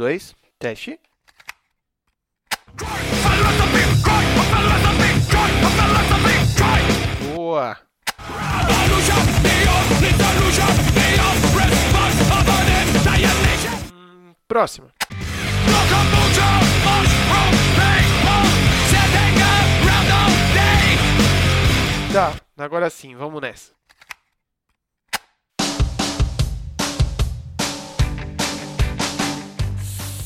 dois, teste. Boa. Próxima. Tá, agora sim, vamos nessa.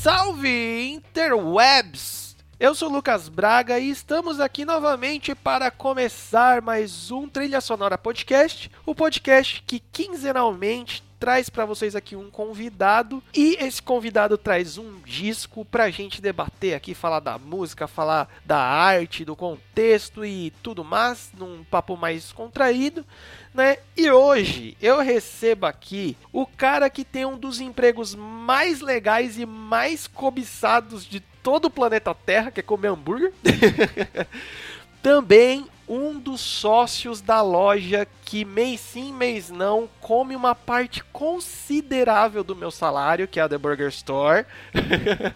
Salve interwebs! Eu sou Lucas Braga e estamos aqui novamente para começar mais um Trilha Sonora Podcast, o podcast que quinzenalmente traz para vocês aqui um convidado e esse convidado traz um disco pra gente debater aqui, falar da música, falar da arte, do contexto e tudo mais, num papo mais contraído, né? E hoje eu recebo aqui o cara que tem um dos empregos mais legais e mais cobiçados de todo o planeta Terra, que é comer hambúrguer. Também um dos sócios da loja que mês sim, mês não come uma parte considerável do meu salário, que é a The Burger Store.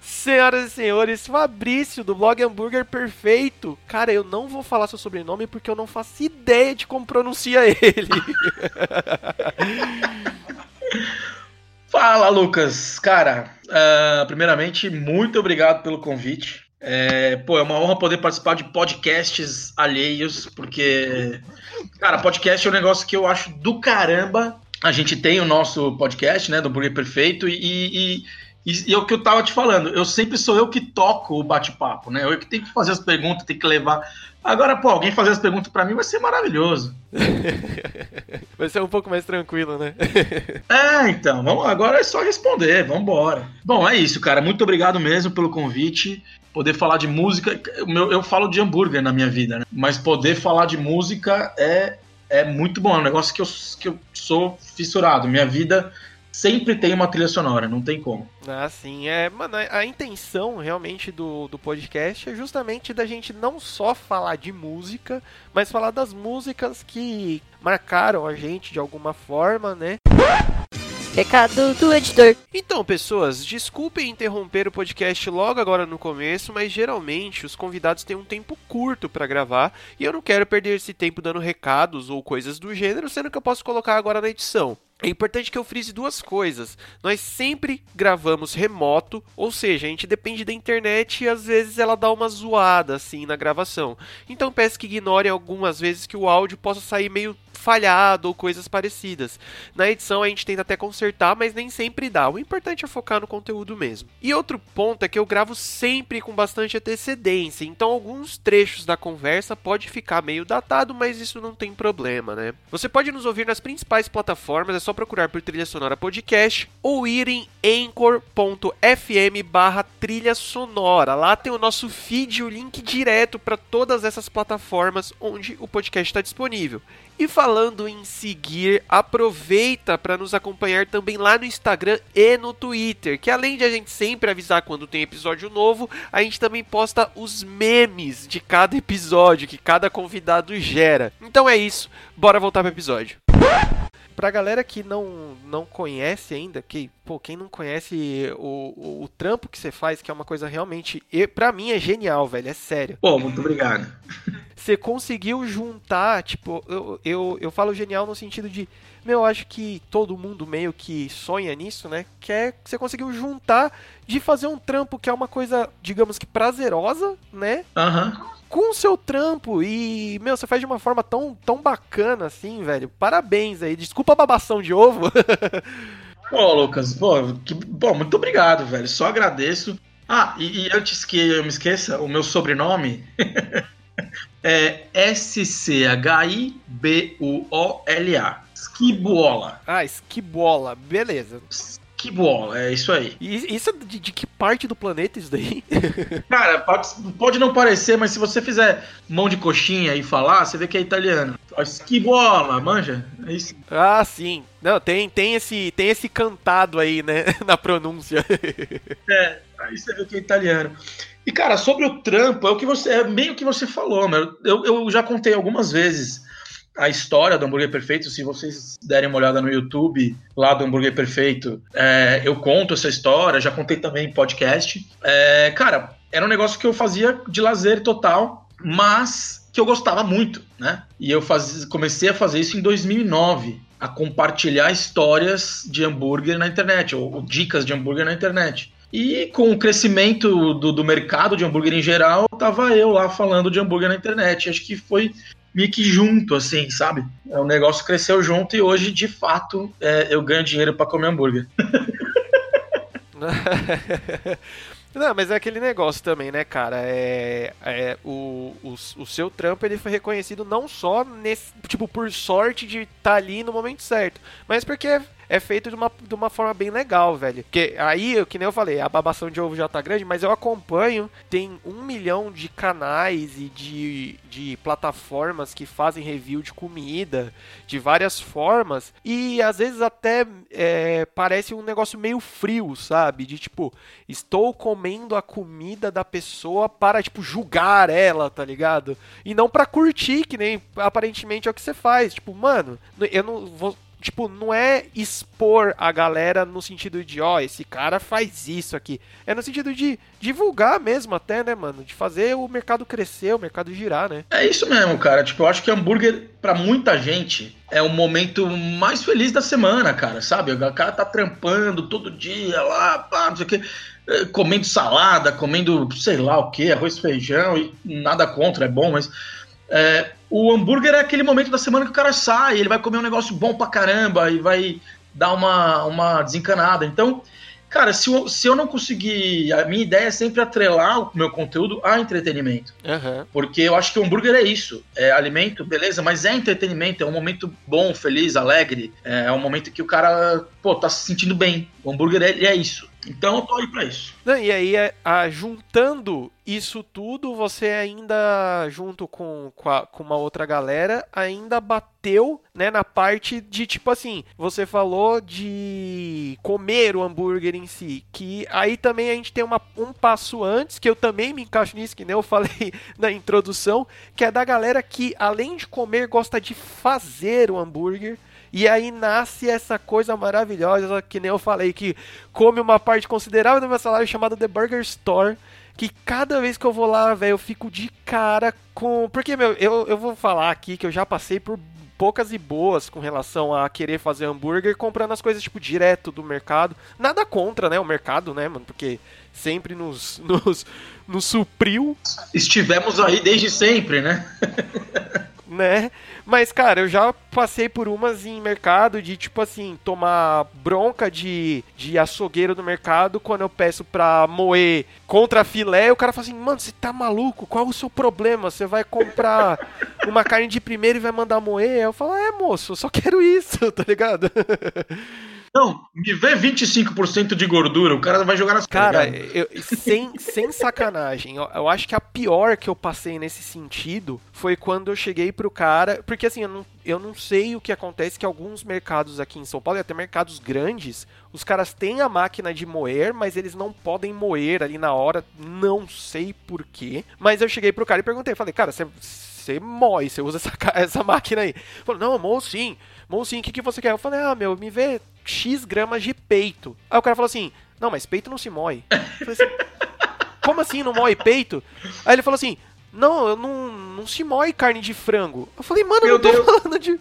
Senhoras e senhores, Fabrício do blog Hambúrguer Perfeito. Cara, eu não vou falar seu sobrenome porque eu não faço ideia de como pronuncia ele. Fala, Lucas. Cara, uh, primeiramente, muito obrigado pelo convite. É, pô, é uma honra poder participar de podcasts alheios, porque, cara, podcast é um negócio que eu acho do caramba. A gente tem o nosso podcast, né, do Burger Perfeito, e, e, e, e é o que eu tava te falando, eu sempre sou eu que toco o bate-papo, né? Eu que tenho que fazer as perguntas, tenho que levar. Agora, pô, alguém fazer as perguntas para mim vai ser maravilhoso. vai ser um pouco mais tranquilo, né? é, então, vamos, agora é só responder, vamos embora. Bom, é isso, cara. Muito obrigado mesmo pelo convite poder falar de música. Eu, eu falo de hambúrguer na minha vida, né? Mas poder falar de música é, é muito bom. É um negócio que eu, que eu sou fissurado. Minha vida sempre tem uma trilha sonora, não tem como. Ah, sim. É, mano, a, intenção realmente do, do podcast é justamente da gente não só falar de música, mas falar das músicas que marcaram a gente de alguma forma, né? Recado do editor. Então, pessoas, desculpem interromper o podcast logo agora no começo, mas geralmente os convidados têm um tempo curto para gravar e eu não quero perder esse tempo dando recados ou coisas do gênero, sendo que eu posso colocar agora na edição. É importante que eu frise duas coisas. Nós sempre gravamos remoto, ou seja, a gente depende da internet e às vezes ela dá uma zoada assim na gravação. Então peço que ignorem algumas vezes que o áudio possa sair meio falhado ou coisas parecidas. Na edição a gente tenta até consertar, mas nem sempre dá. O importante é focar no conteúdo mesmo. E outro ponto é que eu gravo sempre com bastante antecedência, então alguns trechos da conversa pode ficar meio datado, mas isso não tem problema, né? Você pode nos ouvir nas principais plataformas, é só procurar por Trilha Sonora Podcast ou ir em anchor.fm barra trilha sonora. Lá tem o nosso feed, o link direto para todas essas plataformas onde o podcast está disponível. E falando em seguir, aproveita para nos acompanhar também lá no Instagram e no Twitter, que além de a gente sempre avisar quando tem episódio novo, a gente também posta os memes de cada episódio que cada convidado gera. Então é isso, bora voltar pro episódio pra galera que não, não conhece ainda, que, pô, quem não conhece o, o, o trampo que você faz, que é uma coisa realmente, e, pra mim é genial, velho, é sério. Pô, muito obrigado. Você conseguiu juntar, tipo, eu, eu, eu falo genial no sentido de, meu, eu acho que todo mundo meio que sonha nisso, né? Que é que você conseguiu juntar de fazer um trampo que é uma coisa, digamos que prazerosa, né? Aham. Uhum com o seu trampo e, meu, você faz de uma forma tão, tão bacana assim, velho. Parabéns aí. Desculpa a babação de ovo. Pô, Lucas, pô, que, bom, muito obrigado, velho. Só agradeço. Ah, e, e antes que eu me esqueça, o meu sobrenome é S-C-H-I-B-U-O-L-A. Esquibola. Ah, Esquibola, beleza. Que bola, é isso aí. E isso é de, de, que parte do planeta isso daí? Cara, pode, pode não parecer, mas se você fizer mão de coxinha e falar, você vê que é italiano. Que bola, manja? É isso. Ah, sim. Não, tem, tem, esse, tem esse cantado aí, né, na pronúncia. é, aí você vê que é italiano. E, cara, sobre o trampo, é o que você. É meio que você falou, meu. Eu, eu já contei algumas vezes a história do Hambúrguer Perfeito. Se vocês derem uma olhada no YouTube lá do Hambúrguer Perfeito, é, eu conto essa história, já contei também em podcast. É, cara, era um negócio que eu fazia de lazer total, mas que eu gostava muito, né? E eu faz, comecei a fazer isso em 2009, a compartilhar histórias de hambúrguer na internet, ou, ou dicas de hambúrguer na internet. E com o crescimento do, do, mercado de hambúrguer em geral, tava eu lá falando de hambúrguer na internet. Acho que foi meio que junto, assim, sabe? O negócio cresceu junto e hoje, de fato, é, eu ganho dinheiro para comer hambúrguer. Não, mas é aquele negócio também, né, cara? É, é o, o, o, seu trampo ele foi reconhecido não só nesse, tipo, por sorte de estar tá ali no momento certo, mas porque é feito de uma, de uma forma bem legal, velho. Porque aí, que nem eu falei, a babação de ovo já tá grande, mas eu acompanho, tem um milhão de canais e de, de plataformas que fazem review de comida, de várias formas, e às vezes até é, parece um negócio meio frio, sabe? De tipo, estou comendo a comida da pessoa para, tipo, julgar ela, tá ligado? E não para curtir, que nem aparentemente é o que você faz. Tipo, mano, eu não vou tipo, não é expor a galera no sentido de, ó, oh, esse cara faz isso aqui. É no sentido de divulgar mesmo até, né, mano? De fazer o mercado crescer, o mercado girar, né? É isso mesmo, cara. Tipo, eu acho que hambúrguer, para muita gente, é o momento mais feliz da semana, cara, sabe? O cara tá trampando todo dia lá, pá, não sei o quê eh, comendo salada, comendo sei lá o que, arroz feijão e nada contra, é bom, mas é, o hambúrguer é aquele momento da semana que o cara sai, ele vai comer um negócio bom pra caramba e vai dar uma, uma desencanada. Então, cara, se eu, se eu não conseguir. A minha ideia é sempre atrelar o meu conteúdo a entretenimento. Uhum. Porque eu acho que o hambúrguer é isso. É alimento, beleza, mas é entretenimento, é um momento bom, feliz, alegre. É um momento que o cara, pô, tá se sentindo bem. O hambúrguer é, é isso. Então eu tô aí pra isso. Não, e aí, é, a, juntando isso tudo, você ainda, junto com, com, a, com, uma outra galera, ainda bateu né, na parte de tipo assim, você falou de comer o hambúrguer em si, que aí também a gente tem uma, um passo antes, que eu também me encaixo nisso, que nem eu falei na introdução, que é da galera que, além de comer, gosta de fazer o hambúrguer. E aí nasce essa coisa maravilhosa, que nem eu falei, que come uma parte considerável do meu salário chamada The Burger Store. Que cada vez que eu vou lá, velho, eu fico de cara com. Porque, meu, eu, eu vou falar aqui que eu já passei por poucas e boas com relação a querer fazer hambúrguer comprando as coisas, tipo, direto do mercado. Nada contra, né, o mercado, né, mano? Porque sempre nos, nos, nos supriu. Estivemos aí desde sempre, né? né? Mas, cara, eu já passei por umas em mercado de, tipo assim, tomar bronca de, de açougueiro no mercado quando eu peço pra moer contra filé. O cara fala assim, mano, você tá maluco? Qual o seu problema? Você vai comprar uma carne de primeiro e vai mandar moer? Eu falo, é, moço, eu só quero isso, tá ligado? Não, me vê 25% de gordura, o cara vai jogar nas Cara, eu, sem, sem sacanagem, eu, eu, acho que a pior que eu passei nesse sentido foi quando eu cheguei pro cara. Porque assim, eu não, eu não sei o que acontece que alguns mercados aqui em São Paulo, e até mercados grandes, os caras têm a máquina de moer, mas eles não podem moer ali na hora, não sei porquê. Mas eu cheguei pro cara e perguntei, falei, cara, você, você moe, você usa essa, essa máquina aí? Falou, não, mo sim. Mocinho, o que, que você quer? Eu falei, ah, meu, me vê X gramas de peito. Aí o cara falou assim, não, mas peito não se moe. Eu falei assim, como assim não moe peito? Aí ele falou assim, não, eu não, não se moe carne de frango. Eu falei, mano, Meu eu não tô Deus. falando de.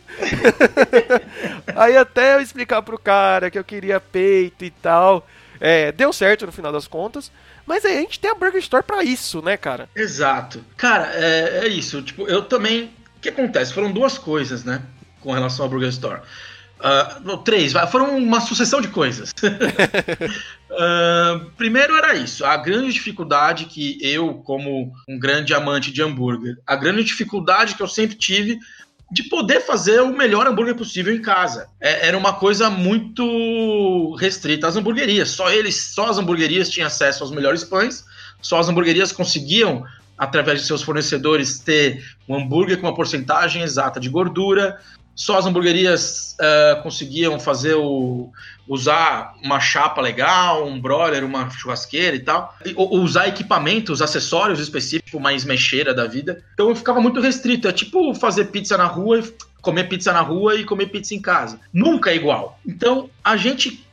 Aí até eu explicar pro cara que eu queria peito e tal. É, deu certo no final das contas. Mas aí a gente tem a Burger Store pra isso, né, cara? Exato. Cara, é, é isso. Tipo, eu também. O que acontece? Foram duas coisas, né? com relação ao Burger Store. Uh, três, foram uma sucessão de coisas. uh, primeiro era isso, a grande dificuldade que eu, como um grande amante de hambúrguer, a grande dificuldade que eu sempre tive de poder fazer o melhor hambúrguer possível em casa. É, era uma coisa muito restrita às hamburguerias. Só eles, só as hamburguerias tinham acesso aos melhores pães, só as hamburguerias conseguiam através de seus fornecedores ter um hambúrguer com uma porcentagem exata de gordura, só as hamburguerias uh, conseguiam fazer o usar uma chapa legal, um broiler, uma churrasqueira e tal, e, usar equipamentos, acessórios específicos, uma esmexeira da vida. Então eu ficava muito restrito. É tipo fazer pizza na rua e comer pizza na rua e comer pizza em casa. Nunca é igual. Então, a gente,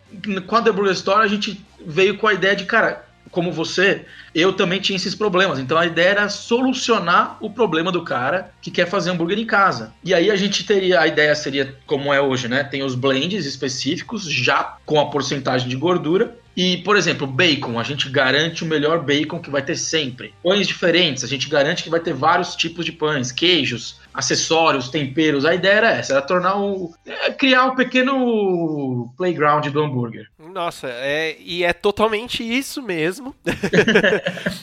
com a The Burger Store, a gente veio com a ideia de, cara, como você, eu também tinha esses problemas. Então a ideia era solucionar o problema do cara que quer fazer hambúrguer em casa. E aí a gente teria, a ideia seria como é hoje, né? Tem os blends específicos, já com a porcentagem de gordura. E, por exemplo, bacon, a gente garante o melhor bacon que vai ter sempre. Pães diferentes, a gente garante que vai ter vários tipos de pães, queijos, acessórios, temperos. A ideia era essa, era tornar o. É, criar um pequeno playground do hambúrguer. Nossa, é, e é totalmente isso mesmo.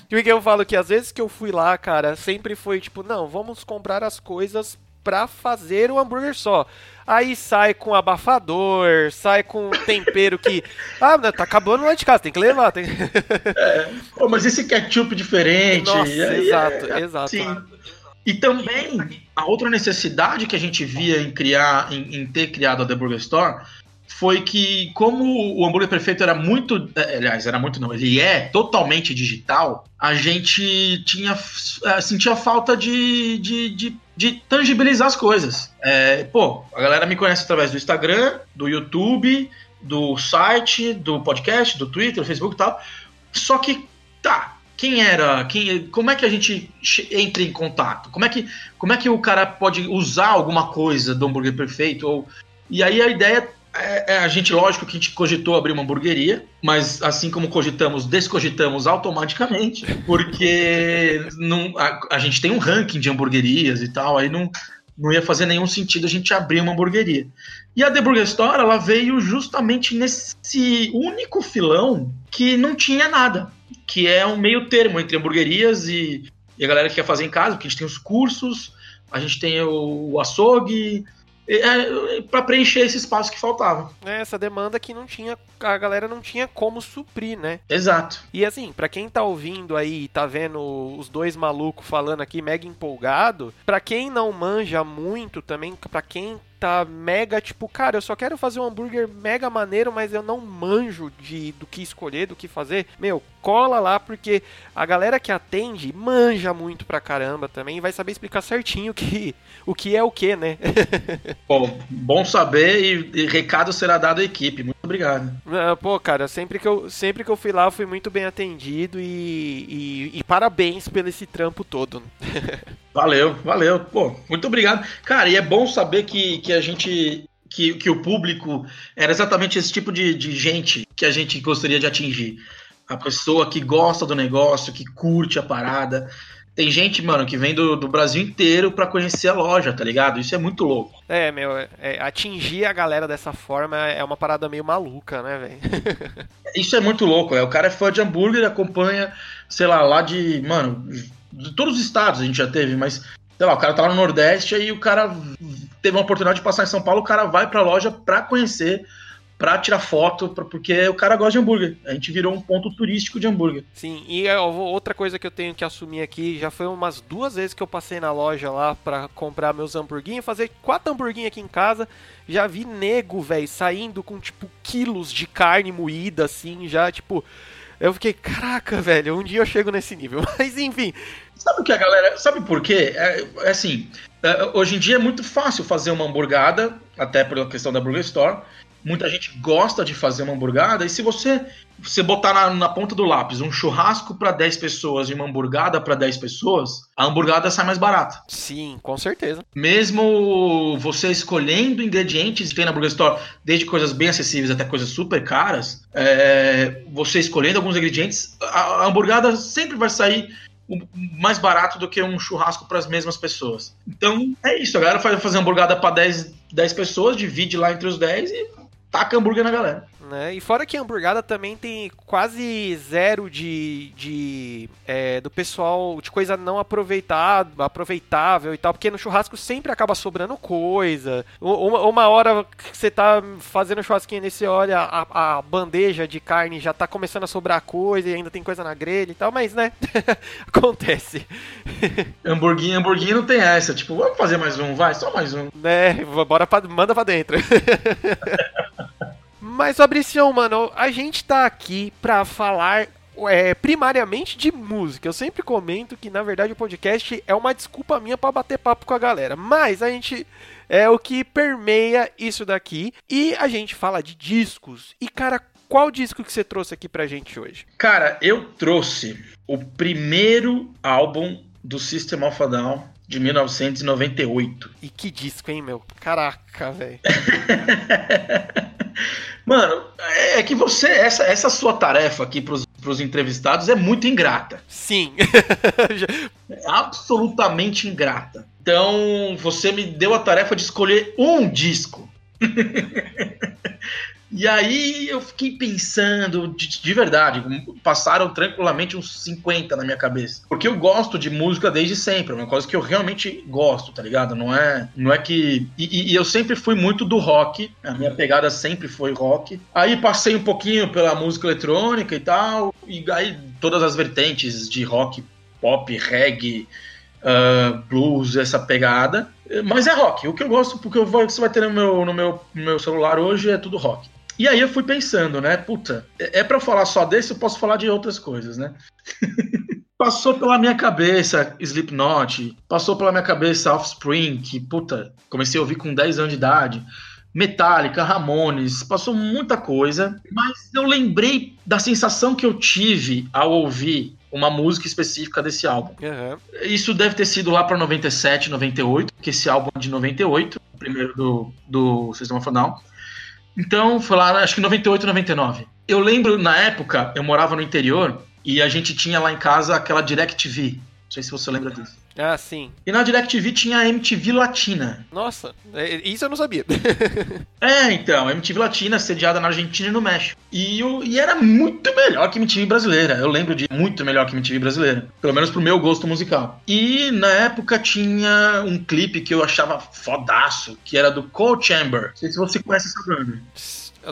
Porque eu falo que às vezes que eu fui lá, cara, sempre foi tipo, não, vamos comprar as coisas pra fazer o hambúrguer só. Aí sai com abafador, sai com tempero que. Ah, tá acabando lá de casa, tem que levar. Tem... é. Pô, mas esse ketchup diferente. Nossa, exato, é, exato. Sim. E também a outra necessidade que a gente via em criar, em, em ter criado a The Burger Store foi que, como o hambúrguer perfeito era muito. Eh, aliás, era muito não, ele é totalmente digital, a gente tinha eh, sentia falta de, de, de, de tangibilizar as coisas. É, pô, a galera me conhece através do Instagram, do YouTube, do site, do podcast, do Twitter, do Facebook e tal. Só que, tá, quem era, quem, como é que a gente entra em contato? Como é que, como é que o cara pode usar alguma coisa do hambúrguer perfeito? Ou, e aí a ideia é, é, a gente, lógico que a gente cogitou abrir uma hamburgueria, mas assim como cogitamos, descogitamos automaticamente, porque não, a, a, gente tem um ranking de hamburguerias e tal, aí não, não ia fazer nenhum sentido a gente abrir uma hamburgueria. E a The Burger Store, ela veio justamente nesse único filão que não tinha nada, que é um meio termo entre hamburguerias e, e a galera que quer fazer em casa, porque a gente tem os cursos, a gente tem o, o açougue, é, para preencher esse espaço que faltava. É, essa demanda que não tinha, a galera não tinha como suprir, né? Exato. E assim, para quem tá ouvindo aí, tá vendo os dois malucos falando aqui mega empolgado, para quem não manja muito também, para quem tá mega, tipo, cara, eu só quero fazer um hambúrguer mega maneiro, mas eu não manjo de do que escolher, do que fazer. Meu, cola lá porque a galera que atende manja muito pra caramba também e vai saber explicar certinho que, o que é o que, né? Bom, bom saber e, e, recado será dado à equipe. Muito obrigado. Ah, pô, cara, sempre que eu, sempre que eu fui lá, eu fui muito bem atendido e, e, e parabéns pelo esse trampo todo. Valeu, valeu. Pô, muito obrigado. Cara, e é bom saber que, que a gente. Que, que o público era exatamente esse tipo de, de gente que a gente gostaria de atingir. A pessoa que gosta do negócio, que curte a parada. Tem gente, mano, que vem do, do Brasil inteiro para conhecer a loja, tá ligado? Isso é muito louco. É, meu, é, atingir a galera dessa forma é uma parada meio maluca, né, velho? Isso é muito louco, é. O cara é fã de hambúrguer, acompanha, sei lá, lá de. Mano, de todos os estados a gente já teve, mas sei lá, o cara tá lá no Nordeste aí o cara teve uma oportunidade de passar em São Paulo, o cara vai pra loja pra conhecer, pra tirar foto, pra, porque o cara gosta de hambúrguer. A gente virou um ponto turístico de hambúrguer. Sim, e outra coisa que eu tenho que assumir aqui, já foi umas duas vezes que eu passei na loja lá pra comprar meus hamburguinhos, fazer quatro hamburguinhos aqui em casa, já vi nego, velho, saindo com, tipo, quilos de carne moída, assim, já, tipo... Eu fiquei, caraca, velho, um dia eu chego nesse nível. Mas enfim. Sabe o que a galera. Sabe por quê? É, é assim. É, hoje em dia é muito fácil fazer uma hamburgada, até pela questão da Burger Store. Muita gente gosta de fazer uma hamburgada, e se você você botar na, na ponta do lápis um churrasco para 10 pessoas e uma hamburgada para 10 pessoas, a hamburgada sai mais barata. Sim, com certeza. Mesmo você escolhendo ingredientes, tem na Burger Store desde coisas bem acessíveis até coisas super caras, é, você escolhendo alguns ingredientes, a, a hamburgada sempre vai sair mais barato do que um churrasco para as mesmas pessoas. Então é isso, a galera faz fazer hamburgada para 10, 10 pessoas, divide lá entre os 10 e taca hambúrguer na galera. Né? E fora que a hamburgada também tem quase zero de, de é, do pessoal de coisa não aproveitado, aproveitável e tal, porque no churrasco sempre acaba sobrando coisa. Uma, uma hora que você tá fazendo churrasquinho nesse olha a, a, bandeja de carne já tá começando a sobrar coisa e ainda tem coisa na grelha e tal, mas né, acontece. Hamburguinho, hamburguinho não tem essa, tipo, vamos fazer mais um, vai, só mais um. Né, bora pra, manda pra dentro. Mas, Fabricião, mano, a gente tá aqui pra falar é, primariamente de música. Eu sempre comento que, na verdade, o podcast é uma desculpa minha para bater papo com a galera. Mas a gente é o que permeia isso daqui. E a gente fala de discos. E, cara, qual disco que você trouxe aqui pra gente hoje? Cara, eu trouxe o primeiro álbum do System of a Down de 1998. E que disco, hein, meu? Caraca, velho. Mano, é que você, essa, essa sua tarefa aqui pros, pros entrevistados é muito ingrata. Sim. é absolutamente ingrata. Então, você me deu a tarefa de escolher um disco. E aí eu fiquei pensando, de, de, verdade, passaram tranquilamente uns 50 na minha cabeça. Porque eu gosto de música desde sempre, é uma coisa que eu realmente gosto, tá ligado? Não é, não é que. E, e eu sempre fui muito do rock, a minha pegada sempre foi rock. Aí passei um pouquinho pela música eletrônica e tal, e aí todas as vertentes de rock, pop, reggae. Uh, blues, essa pegada. Mas é rock. O que eu gosto, porque o que você vai ter no meu, no meu, no meu celular hoje é tudo rock. E aí eu fui pensando, né? Puta, é, é para falar só desse, eu posso falar de outras coisas, né? passou pela minha cabeça Slipknot, passou pela minha cabeça Offspring, que, puta, comecei a ouvir com 10 anos de idade. Metallica, Ramones, passou muita coisa, mas eu lembrei da sensação que eu tive ao ouvir uma música específica desse álbum. Uhum. Isso deve ter sido lá para 97, 98, que esse álbum é de 98, o primeiro do, do System of a Down. Então, foi lá, acho que 98, 99. Eu lembro, na época, eu morava no interior e a gente tinha lá em casa aquela DirecTV. Não sei se você lembra disso. Ah, sim. E na DirecTV tinha a MTV Latina. Nossa, é, isso eu não sabia. é, então, a MTV Latina sediada na Argentina e no México. E, o, e era muito melhor que a MTV brasileira. Eu lembro de muito melhor que a MTV brasileira. Pelo menos pro meu gosto musical. E na época tinha um clipe que eu achava fodaço, que era do Cold Chamber. Não sei se você conhece essa banda.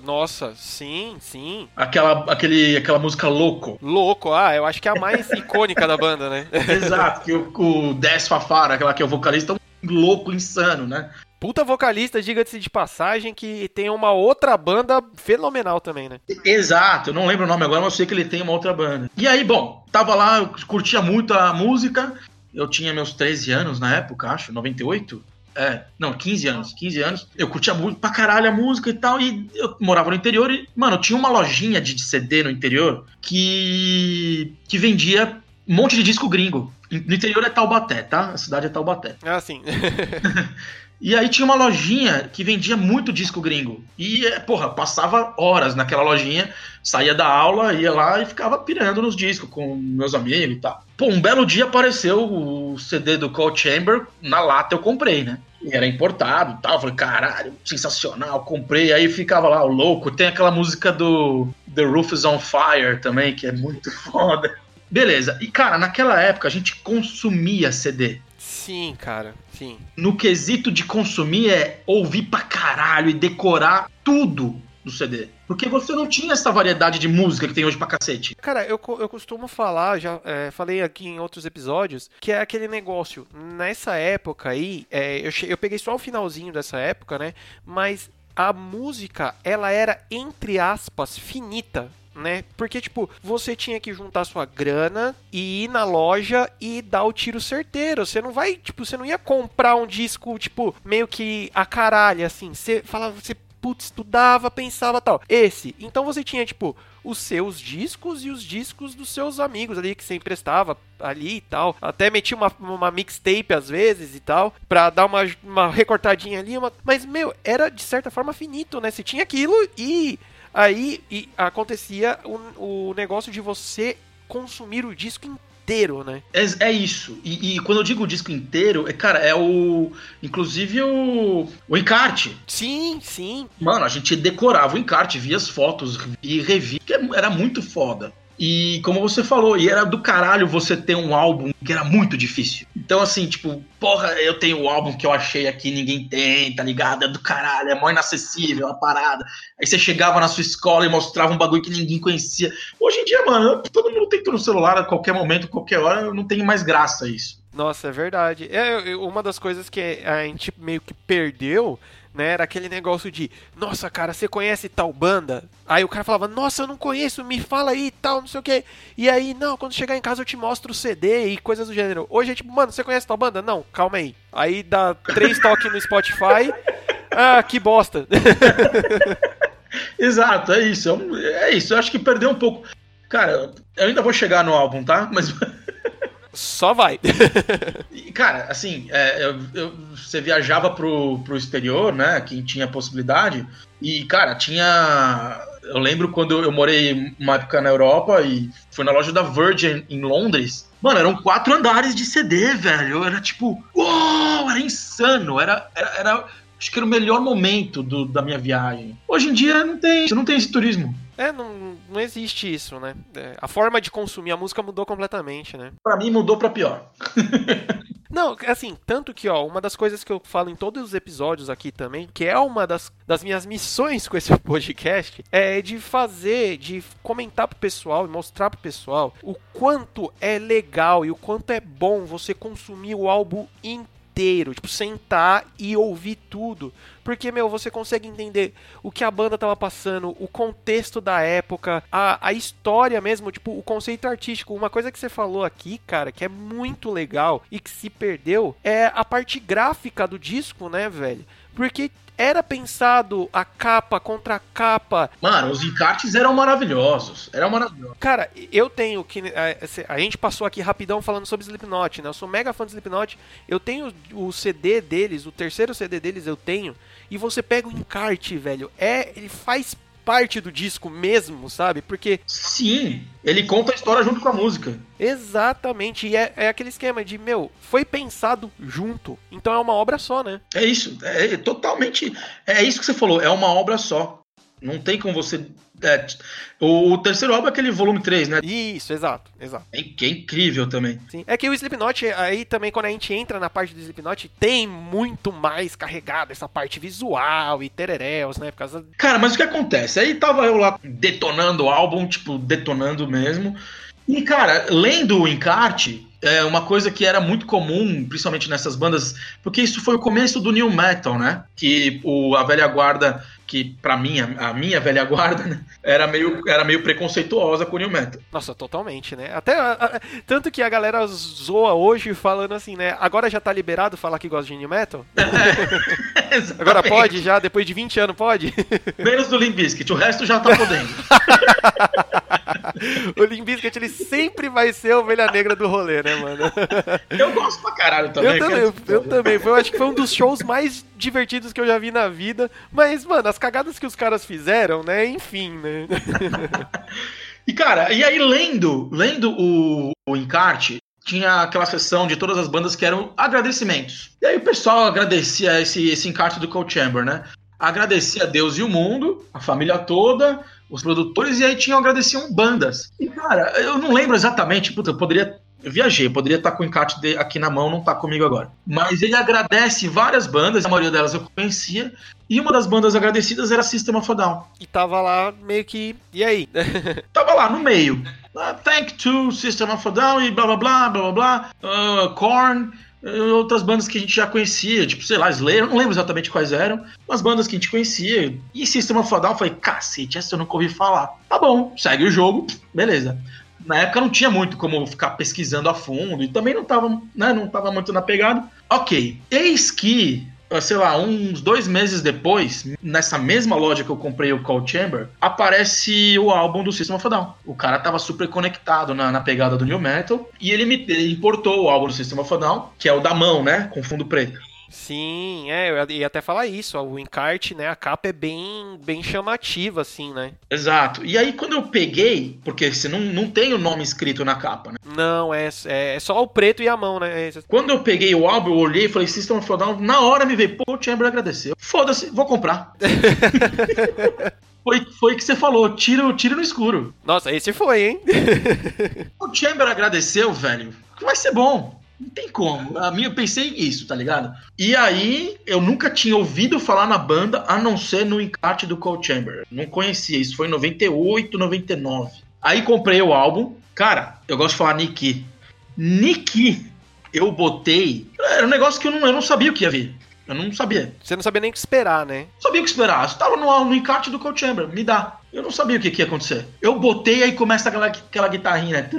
Nossa, sim, sim. Aquela, aquele, aquela música Louco. Louco, ah, eu acho que é a mais icônica da banda, né? Exato, que o, o Des Fafara, aquela que é o vocalista, um louco insano, né? Puta vocalista, diga-se de passagem, que tem uma outra banda fenomenal também, né? Exato, eu não lembro o nome agora, mas eu sei que ele tem uma outra banda. E aí, bom, tava lá, eu curtia muito a música, eu tinha meus 13 anos na época, acho, 98. É, não, 15 anos. 15 anos. Eu curtia muito pra caralho a música e tal. E eu morava no interior e, mano, tinha uma lojinha de CD no interior que. que vendia um monte de disco gringo. No interior é Taubaté, tá? A cidade é Taubaté. Ah, sim. E aí tinha uma lojinha que vendia muito disco gringo. E, é, porra, passava horas naquela lojinha, saía da aula, ia lá e ficava pirando nos discos com meus amigos e tal. Pô, um belo dia apareceu o CD do Cold Chamber, na lata eu comprei, né? E era importado e tal. falei, caralho, sensacional, comprei. Aí ficava lá, o louco. Tem aquela música do The Roof is on Fire também, que é muito foda. Beleza. E, cara, naquela época a gente consumia CD. Sim, cara, sim. No quesito de consumir é ouvir pra caralho e decorar tudo do CD. Porque você não tinha essa variedade de música que tem hoje pra cacete. Cara, eu, eu costumo falar, já é, falei aqui em outros episódios, que é aquele negócio. Nessa época aí, é, eu, eu peguei só o finalzinho dessa época, né? Mas a música, ela era, entre aspas, finita né? Porque, tipo, você tinha que juntar sua grana e ir na loja e dar o tiro certeiro. Você não vai, tipo, você não ia comprar um disco, tipo, meio que a caralho, assim. Você falava, você putz, estudava, pensava tal. Esse. Então você tinha, tipo, os seus discos e os discos dos seus amigos ali que você emprestava ali e tal. Até metia uma, uma mixtape às vezes e tal, pra dar uma, uma recortadinha ali. Uma... Mas, meu, era de certa forma finito, né? Você tinha aquilo e Aí e acontecia o, o negócio de você consumir o disco inteiro, né? É, é isso. E, e, quando eu digo o disco inteiro, é, cara, é o. Inclusive o. O encarte. Sim, sim. Mano, a gente decorava o encarte, via as fotos e revia, que era muito foda. E como você falou, e era do caralho você ter um álbum que era muito difícil. Então, assim, tipo, porra, eu tenho o álbum que eu achei aqui, ninguém tem, tá ligado? É do caralho, é mó inacessível a parada. Aí você chegava na sua escola e mostrava um bagulho que ninguém conhecia. Hoje em dia, mano, todo mundo tem tudo no celular a qualquer momento, qualquer hora, não tem mais graça isso. Nossa, é verdade. É, uma das coisas que a gente meio que perdeu né? Era aquele negócio de, nossa, cara, você conhece tal banda? Aí o cara falava, nossa, eu não conheço, me fala aí tal, não sei o que. E aí, não, quando chegar em casa eu te mostro o CD e coisas do gênero. Hoje é tipo, mano, você conhece tal banda? Não, calma aí. Aí dá três toques no Spotify. Ah, que bosta. Exato, é isso. É isso. Eu acho que perdeu um pouco. Cara, eu ainda vou chegar no álbum, tá? Mas. Só vai. cara, assim, é, eu, eu, você viajava pro, pro exterior, né? Quem tinha possibilidade. E, cara, tinha. Eu lembro quando eu morei uma época na Europa e fui na loja da Virgin em Londres. Mano, eram quatro andares de CD, velho. Era tipo, uou, era insano. Era, era, era acho que era o melhor momento do, da minha viagem. Hoje em dia não tem, não tem esse turismo. É, não, não existe isso, né? É, a forma de consumir a música mudou completamente, né? Pra mim mudou pra pior. Não, assim, tanto que, ó, uma das coisas que eu falo em todos os episódios aqui também, que é uma das, das minhas missões com esse podcast, é de fazer, de comentar pro pessoal e mostrar pro pessoal o quanto é legal e o quanto é bom você consumir o álbum inteiro inteiro, tipo, sentar e ouvir tudo. Porque, meu, você consegue entender o que a banda tava passando, o contexto da época, a, a história mesmo, tipo, o conceito artístico. Uma coisa que você falou aqui, cara, que é muito legal e que se perdeu, é a parte gráfica do disco, né, velho? Porque era pensado a capa contra a capa. Mano, os encartes eram maravilhosos. Eram maravilhosos. Cara, eu tenho que. A, a, gente passou aqui rapidão falando sobre Slipknot, né? Eu sou mega fã de Slipknot. Eu tenho o CD deles, o terceiro CD deles eu tenho. E você pega o encarte, velho. É. Ele faz parte do disco mesmo, sabe? Porque. Sim, ele conta a história junto com a música. Exatamente, e é, é aquele esquema de, meu, foi pensado junto, então é uma obra só, né? É isso, é, é totalmente. É isso que você falou, é uma obra só. Não tem como você é, o, o, terceiro álbum é aquele volume 3, né? Isso, exato, exato. É, que é incrível também. Sim. É que o Slipknot, aí também, quando a gente entra na parte do Slipknot, tem muito mais carregado essa parte visual e tereréus, né? Por causa... Cara, mas o que acontece? Aí tava eu lá detonando o álbum, tipo, detonando mesmo. E, cara, lendo o encarte, é uma coisa que era muito comum, principalmente nessas bandas, porque isso foi o começo do new metal, né? Que o, a velha guarda que para mim, a, a, minha velha guarda, né, era, meio, era meio preconceituosa com o New Metal. Nossa, totalmente, né? Até a, a, tanto que a galera zoa hoje falando assim, né? Agora já tá liberado falar que gosta de New Metal? É, Agora pode já? Depois de 20 anos pode? Menos do Limp Bizkit, o resto já tá podendo. o Limp Bizkit, ele sempre vai ser a ovelha negra do rolê, né, mano? Eu gosto pra caralho também. Eu também, eu, eu também. Eu acho que foi um dos shows mais divertidos que eu já vi na vida. Mas, mano, as cagadas que os caras fizeram, né? Enfim, né? e, cara, e aí lendo, lendo o, o encarte, tinha aquela sessão de todas as bandas que eram agradecimentos. E aí o pessoal agradecia esse, esse encarte do Cold Chamber, né? Agradecia a Deus e o mundo, a família toda, os produtores, e aí tinham agradeciam bandas. E, cara, eu não lembro exatamente, puta, eu poderia eu viajei, eu poderia estar com o encarte aqui na mão, não está comigo agora. Mas ele agradece várias bandas, a maioria delas eu conhecia, e uma das bandas agradecidas era System of a Down. E tava lá meio que. E aí? tava lá no meio. Uh, thank to System of a Down e blá blá blá blá blá blá. Uh, Korn. Uh, outras bandas que a gente já conhecia, tipo, sei lá, Slayer, não lembro exatamente quais eram, mas bandas que a gente conhecia. E System of a Down, eu falei, cacete, essa eu nunca ouvi falar. Tá bom, segue o jogo, beleza na época não tinha muito como ficar pesquisando a fundo e também não tava, né, não tava muito na pegada. Ok, eis que sei lá, uns dois meses depois, nessa mesma loja que eu comprei o Cold Chamber, aparece o álbum do System of a Down. O cara tava super conectado na, na pegada do New Metal e ele me ele importou o álbum do System of a Down, que é o da mão, né, com fundo preto. Sim, é, eu ia até falar isso, ó, o encarte, né, a capa é bem, bem chamativa, assim, né? Exato. E aí quando eu peguei, porque você não, não tem o nome escrito na capa, né? Não, é, é, é só o preto e a mão, né? É quando eu peguei o álbum, eu olhei e falei, System of Down, na hora me veio, pô, o Chamber agradeceu. Foda-se, vou comprar. foi, foi que você falou, tiro, tiro no escuro. Nossa, esse foi, hein? o Chamber agradeceu, velho. Vai ser bom. Não tem como. A minha, eu pensei isso, tá ligado? E aí, eu nunca tinha ouvido falar na banda, a não ser no encarte do Cold Chamber. Não conhecia, isso foi em 98, 99. Aí comprei o álbum. Cara, eu gosto de falar Niki. Niki, eu botei. Era um negócio que eu não, eu não sabia o que ia vir. Eu não sabia. Você não sabia nem o que esperar, né? Não sabia o que esperar. Você tava no, no encarte do Cold Chamber, me dá. Eu não sabia o que, que ia acontecer. Eu botei aí começa aquela, aquela guitarrinha, né?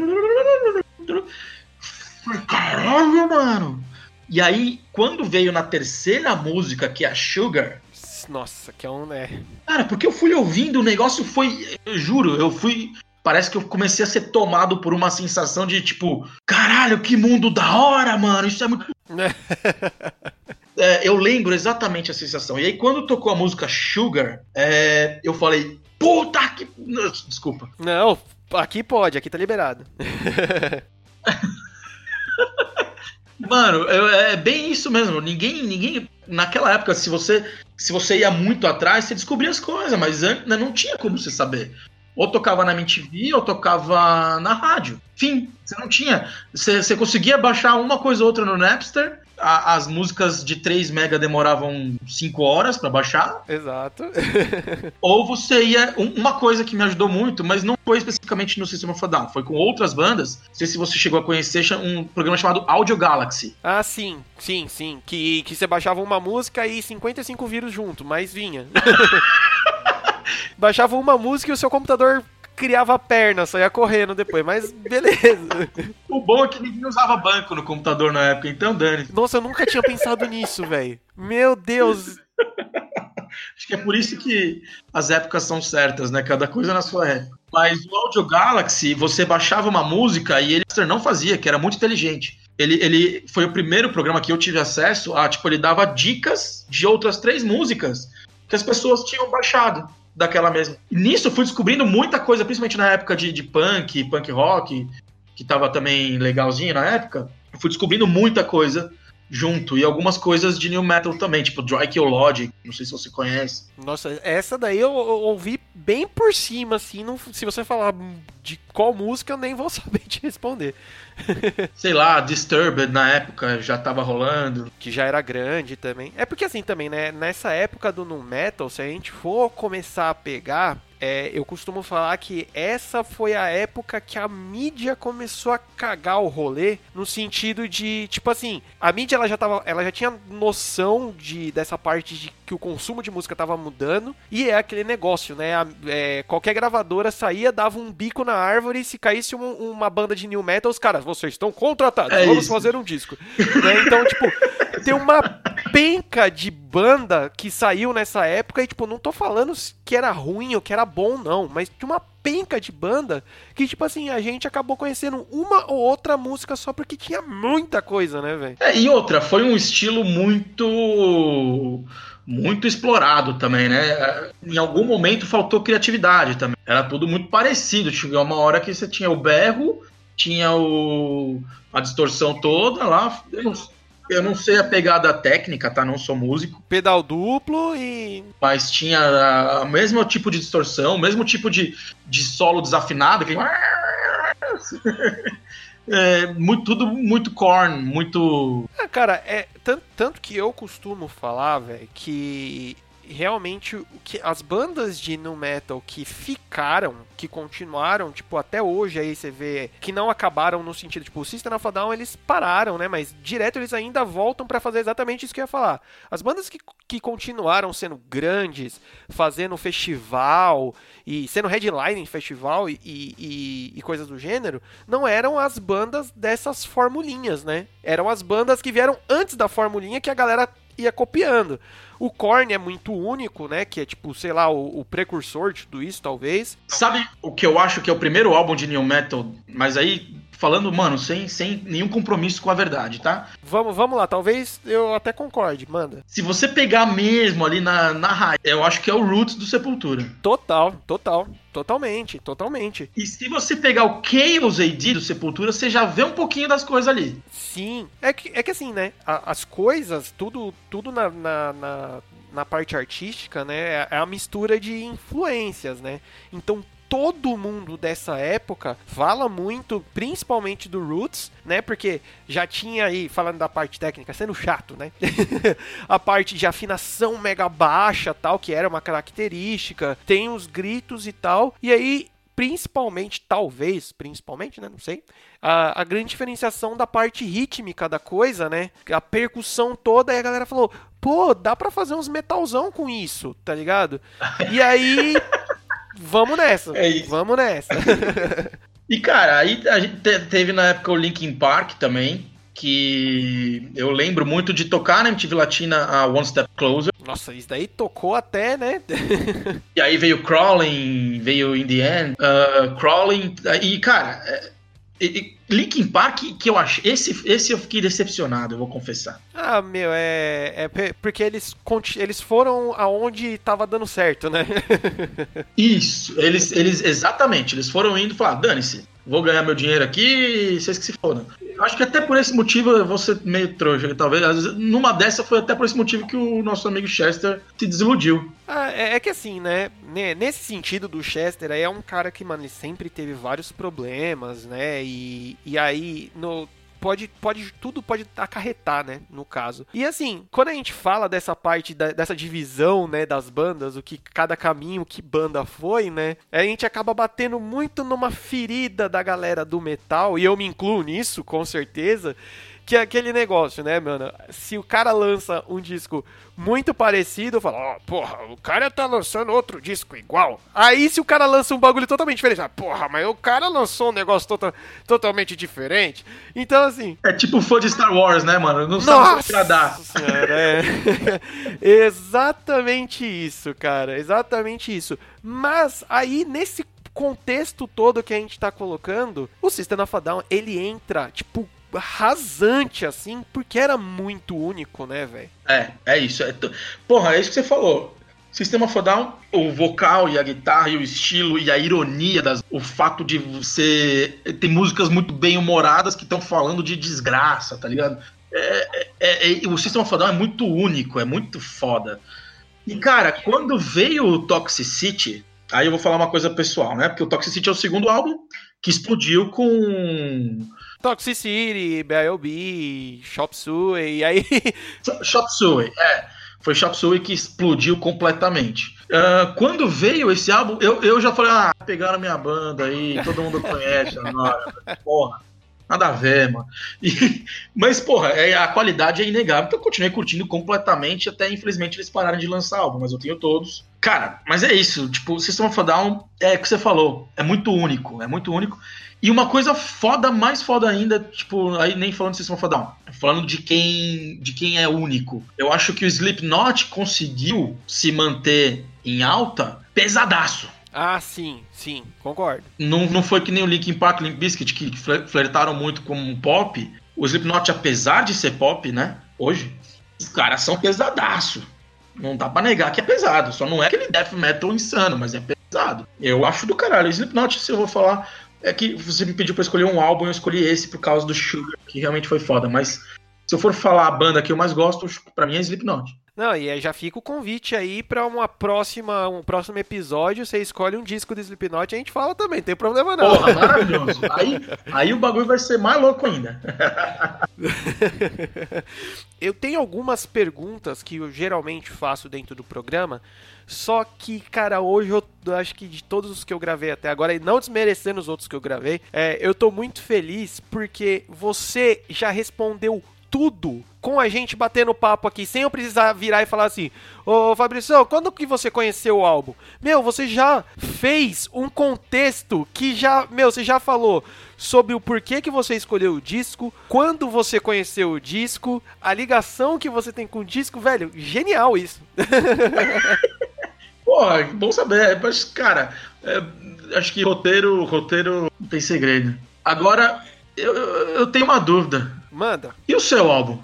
Falei, Caralho, mano. E aí, quando veio na terceira música, que é a Sugar, Nossa, que é um, né? Cara, porque eu fui ouvindo, o negócio foi. Eu juro, eu fui. Parece que eu comecei a ser tomado por uma sensação de tipo, caralho, que mundo da hora, mano. Isso é muito. É, eu lembro exatamente a sensação. E aí, quando tocou a música Sugar, é, eu falei, puta que. Desculpa. Não, aqui pode, aqui tá liberado. Mano, eu- é bem isso mesmo. Ninguém, ninguém. Naquela época, se você, se você ia muito atrás, você descobria as coisas, mas antes né, não tinha como você saber. Ou tocava na MTV, ou tocava na rádio. Fim, você não tinha. Você, você conseguia baixar uma coisa ou outra no Napster. A- as músicas de 3 mega demoravam 5 horas pra baixar. Exato. Ou você ia. um- uma coisa que me ajudou muito, mas não foi especificamente no System of Down, foi com outras bandas. Não sei se você chegou a conhecer um programa chamado Audio Galaxy. Ah, sim, sim, sim. Que, que você baixava uma música e 55 vírus junto, mas vinha. baixava uma música e o seu computador criava perna, saía correndo depois, mas beleza. O bom é que ninguém usava banco no computador na época, então dane. Nossa, eu nunca tinha pensado nisso, velho. Meu Deus. Acho que é por isso que as épocas são certas, né? Cada coisa na sua época. Mas o Audio Galaxy, você baixava uma música e ele não fazia, que era muito inteligente. Ele, ele foi o primeiro programa que eu tive acesso a, tipo, ele dava dicas de outras três músicas que as pessoas tinham baixado daquela mesma. E nisso eu fui descobrindo muita coisa, principalmente na época de, de punk, punk rock, que tava também legalzinho na época. Eu fui descobrindo muita coisa junto e algumas coisas de new metal também, tipo Dry Kill Logic, não sei se você conhece. Nossa, essa daí eu, eu ouvi bem por cima, assim. Não, se você falar de qual música, eu nem vou saber te responder. Sei lá, Disturbed na época já tava rolando. Que já era grande também. É porque assim também, né? Nessa época do nu metal, se a gente for começar a pegar. É, eu costumo falar que essa foi a época que a mídia começou a cagar o rolê no sentido de, tipo assim, a mídia ela já tava, ela já tinha noção de dessa parte de que o consumo de música tava mudando e é aquele negócio, né? A- é, qualquer gravadora saía, dava um bico na árvore e se caísse um- uma banda de new metal, os caras, vocês estão contratados, É vamos isso. fazer um disco. Né? Então, tipo, tem uma penca de banda que saiu nessa época e, tipo, não tô falando que era ruim ou que era bom, não, mas tinha uma penca de banda que, tipo assim, a gente acabou conhecendo uma ou outra música só porque tinha muita coisa, né, velho? É, e outra, foi um estilo muito muito explorado também, né? Em algum momento faltou criatividade também. Era tudo muito parecido. Chegou uma hora que você tinha o berro, tinha o a distorção toda lá. Eu não, eu não sei a pegada técnica, tá? Não sou músico. Pedal duplo e. mas tinha a- o mesmo tipo de distorção, o mesmo tipo de, de solo desafinado, que... É, muito, tudo muito corn, muito. Ah, cara, é tanto, tanto que eu costumo falar, velho, que realmente o que as bandas de nu metal que ficaram, que continuaram, tipo, até hoje aí você vê que não acabaram no sentido, tipo, o System of a Down eles pararam, né, mas direto eles ainda voltam pra fazer exatamente isso que eu ia falar. As bandas que, que continuaram sendo grandes, fazendo festival e sendo headline em festival e, e, e coisas do gênero, não eram as bandas dessas formulinhas, né? Eram as bandas que vieram antes da formulinha que a galera ia copiando. O Korn é muito único, né? Que é tipo, sei lá, o, o precursor de tudo isso, talvez. Sabe o que eu acho que é o primeiro álbum de New Metal? Mas aí, falando, mano, sem, sem nenhum compromisso com a verdade, tá? Vamos, vamos lá, talvez eu até concorde, manda. Se você pegar mesmo ali na, na raiz, eu acho que é o Roots do Sepultura. Total, total, totalmente, totalmente. E se você pegar o Chaos AD do Sepultura, você já vê um pouquinho das coisas ali. Sim, é que, é que assim, né? a- as coisas, tudo, tudo na, na, na, na parte artística, né? É é a mistura de influências, né? Então todo mundo dessa época fala muito, principalmente do Roots, né? Porque já tinha aí, falando da parte técnica, sendo chato, né? a parte de afinação mega baixa, tal, que era uma característica, tem os gritos e tal, e aí principalmente, talvez, principalmente, né, não sei, a, a grande diferenciação da parte rítmica da coisa, né, a percussão toda, e a galera falou, pô, dá pra fazer uns metalzão com isso, tá ligado? E aí, vamos nessa. É isso. Vamos nessa. E, cara, aí a gente te- teve na época o Linkin Park também, que eu lembro muito de tocar na MTV Latina a One Step Closer. Nossa, isso daí tocou até, né? E aí veio Crawling, veio In The End, uh, Crawling, e, cara, é, e- e Linkin Park, que eu acho, esse, esse eu fiquei decepcionado, eu vou confessar. Ah, meu, é, é porque eles, eles foram aonde tava dando certo, né? Isso, eles, eles exatamente, eles foram indo e falaram, dane-se, vou ganhar meu dinheiro aqui e vocês que se fodam. Eu acho que até por esse motivo eu vou ser meio trouxa, talvez, vezes, numa dessa foi até por esse motivo que o nosso amigo Chester se desiludiu. Ah, é, é que assim, né? né, Nesse sentido do Chester, aí é um cara que, mano, ele sempre teve vários problemas, né? E, e aí, no. Pode, pode, tudo pode acarretar, né, no caso. E assim, quando a gente fala dessa parte, da- dessa divisão, né, das bandas, o que cada caminho, que banda foi, né, a gente acaba batendo muito numa ferida da galera do metal, e eu me incluo nisso, com certeza, que é aquele negócio, né, mano? Se o cara lança um disco muito parecido, fala, ó, porra, o cara tá lançando outro disco igual. Aí se o cara lança um bagulho totalmente diferente, ah, porra, mas o cara lançou um negócio tota- totalmente diferente. Então, assim, É tipo fã de Star Wars, né, mano? Não sabe se agradar. senhora, é. exatamente isso, cara, exatamente isso. Mas aí, nesse contexto todo que a gente tá colocando, o System of a Down, ele entra, tipo, rasante, assim, porque era muito único, né, velho? É, é isso. É t- Porra, é isso que você falou. Sistema Down, o vocal e a guitarra e o estilo e a ironia, das, o fato de você ter músicas muito bem humoradas que estão falando de desgraça, tá ligado? É, é- é- o System of é muito único, é muito foda. E cara, quando veio o Toxicity, aí eu vou falar uma coisa pessoal, né? Porque o Toxicity é o segundo álbum que explodiu com Toxicity, B.I.O.B., Chop Suey, e aí... Chop Suey, é. Foi Chop Suey que explodiu completamente. Ah, quando veio esse álbum, eu, eu já falei, ah, pegaram minha banda aí, todo mundo conhece agora. Porra, nada a ver, mano. E- mas, porra, é- a qualidade é inegável, então eu continuei curtindo completamente, até infelizmente eles pararam de lançar álbum, mas eu tenho todos. Cara, mas é isso, tipo, o System of a Down é o que você falou, é muito único, é muito único. E uma coisa foda, mais foda ainda, tipo, aí nem falando de System of a Down, falando de quem, de quem é único. Eu acho que o Slipknot conseguiu se manter em alta pesadaço. Ah, sim, sim, concordo. Não, não foi que nem o Linkin Park, Limp Bizkit, que fle- flertaram muito com um pop. O Slipknot, apesar de ser pop, né, hoje, os caras são pesadaço. Não dá pra negar que é pesado. Só não é aquele death metal insano, mas é pesado. Eu acho do caralho. O Slipknot, se eu vou falar, é que você me pediu pra escolher um álbum, eu escolhi esse por causa do Sugar, que realmente foi foda. Mas se eu for falar a banda que eu mais gosto, pra mim é Slipknot. Não, e já fica o convite aí pra uma próxima, um próximo episódio, você escolhe um disco do Slipknot e a gente fala também, não tem problema não. Porra, maravilhoso. Aí, aí o bagulho vai ser mais louco ainda. eu tenho algumas perguntas que eu geralmente faço dentro do programa, só que, cara, hoje eu acho que de todos os que eu gravei até agora, e não desmerecendo os outros que eu gravei, é, eu tô muito feliz porque você já respondeu tudo com a gente batendo papo aqui, sem eu precisar virar e falar assim: Ô Fabrício, quando que você conheceu o álbum? Meu, você já fez um contexto que já, meu, você já falou sobre o porquê que você escolheu o disco, quando você conheceu o disco, a ligação que você tem com o disco, velho, genial isso. Porra, bom saber. Mas, cara, é, acho que roteiro, roteiro não tem segredo. Agora, eu, eu eu tenho uma dúvida. Manda. E o seu álbum?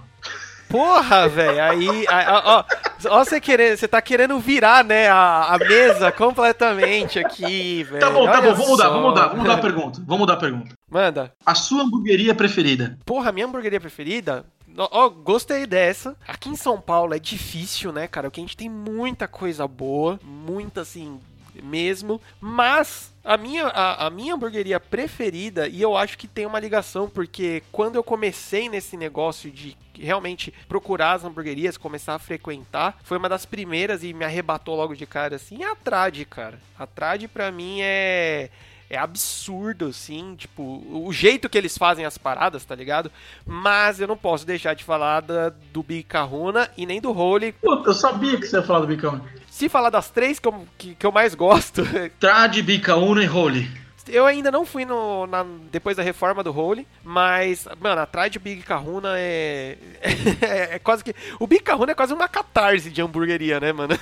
Porra, velho, aí, aí, ó, ó, você querendo, você tá querendo virar, né, a, a mesa completamente aqui, velho. Tá bom, tá olha bom, vamos mudar, vamos mudar, vamos mudar a pergunta. Vamos mudar a pergunta. Manda. A sua hamburgueria preferida? Porra, minha hamburgueria preferida? Ó, ó, gostei dessa. Aqui em São Paulo é difícil, né, cara? Porque a gente tem muita coisa boa, muita assim mesmo, mas a minha, a, a minha hamburgueria preferida, e eu acho que tem uma ligação, porque quando eu comecei nesse negócio de realmente procurar as hamburguerias, começar a frequentar, foi uma das primeiras e me arrebatou logo de cara assim, é a Trad, cara. A Trad pra mim é é absurdo, assim, tipo, o jeito que eles fazem as paradas, tá ligado? Mas eu não posso deixar de falar da, do Big Kahuna e nem do Holy. Puta, eu sabia que você ia falar do Big Kahuna. Se falar das três que eu, que, que eu mais gosto, Trad, Big Kahuna e Holy. Eu ainda não fui no, na- depois da reforma do Holy, mas, mano, atrás de Big Kahuna é, é, é quase que. O Big Kahuna é quase uma catarse de hamburgueria, né, mano?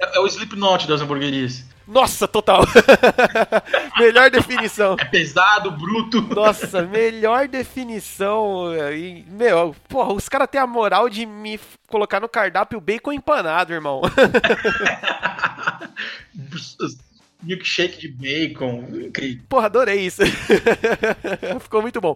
É, é o Slipknot das hamburguerias. Nossa, total. melhor definição. É pesado, bruto. Nossa, melhor definição. E, meu, porra, os caras têm a moral de me colocar no cardápio bacon empanado, irmão. Milkshake de bacon. Incrível. Porra, adorei isso. Ficou muito bom.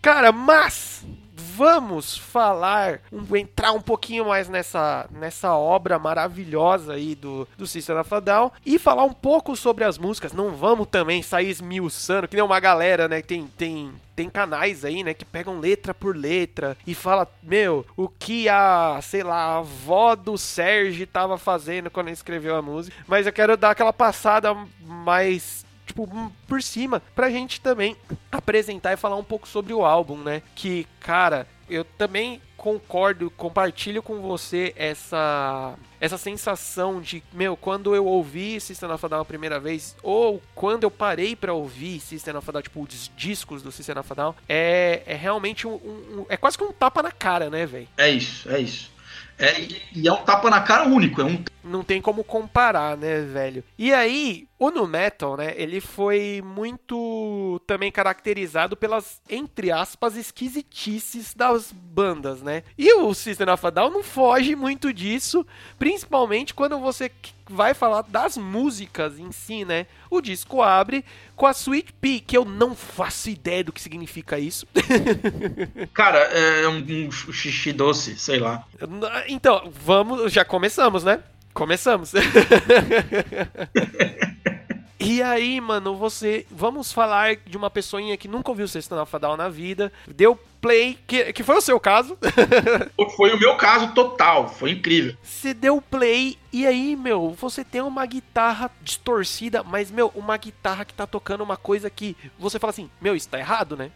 Cara, mas vamos falar, um- entrar um pouquinho mais nessa, nessa obra maravilhosa aí do, do System of a Down e falar um pouco sobre as músicas. Não vamos também sair esmiuçando, que nem uma galera, né, tem, tem, tem canais aí, né, que pegam letra por letra e fala, meu, o que a, sei lá, a avó do Sérgio tava fazendo quando escreveu a música. Mas eu quero dar aquela passada mais tipo, por cima, pra gente também apresentar e falar um pouco sobre o álbum, né? Que, cara, eu também concordo, compartilho com você essa essa sensação de, meu, quando eu ouvi System of a Down a primeira vez, ou quando eu parei pra ouvir System of a Down, tipo, os discos do System of a Down, é, é realmente um, um- é quase que um tapa na cara, né, velho? É isso, é isso. É, e- e é um tapa na cara único. É um não tem como comparar, né, velho? E aí, o nu metal, né, ele foi muito também caracterizado pelas, entre aspas, esquisitices das bandas, né? E o System of a Down não foge muito disso, principalmente quando você vai falar das músicas em si, né? O disco abre com a Sweet Pea, que eu não faço ideia do que significa isso. Cara, é um, um xixi doce, sei lá. Então, vamos, já começamos, né? Começamos. E aí, mano, você. Vamos falar de uma pessoinha que nunca ouviu System of a Down na vida, deu play, que, que foi o seu caso. Foi o meu caso total, foi incrível. Você deu play e aí, meu, você tem uma guitarra distorcida, mas, meu, uma guitarra que tá tocando uma coisa que você fala assim, meu, isso tá errado, né?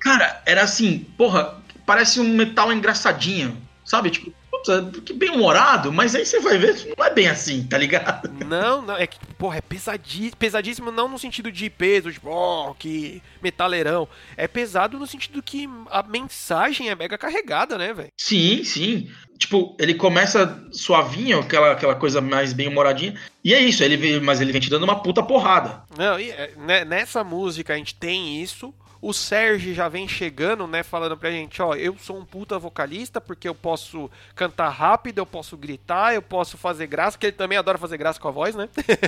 Cara, era assim, porra, parece um metal engraçadinho, sabe? Tipo, puta, que bem humorado, mas aí você vai ver, não é bem assim, tá ligado? Não, não, é que, porra, é pesadíssimo, pesadíssimo não no sentido de peso, tipo, oh, que metaleirão. É pesado no sentido que a mensagem é mega carregada, né, velho? Sim, sim. Tipo, ele começa suavinho, aquela, aquela coisa mais bem humoradinha. E é isso, ele mas ele vem te dando uma puta porrada. Não, e, é, né, nessa música a gente tem isso. O Sérgio já vem chegando, né, falando pra gente, ó, eu sou um puta vocalista porque eu posso cantar rápido, eu posso gritar, eu posso fazer graça, que ele também adora fazer graça com a voz, né?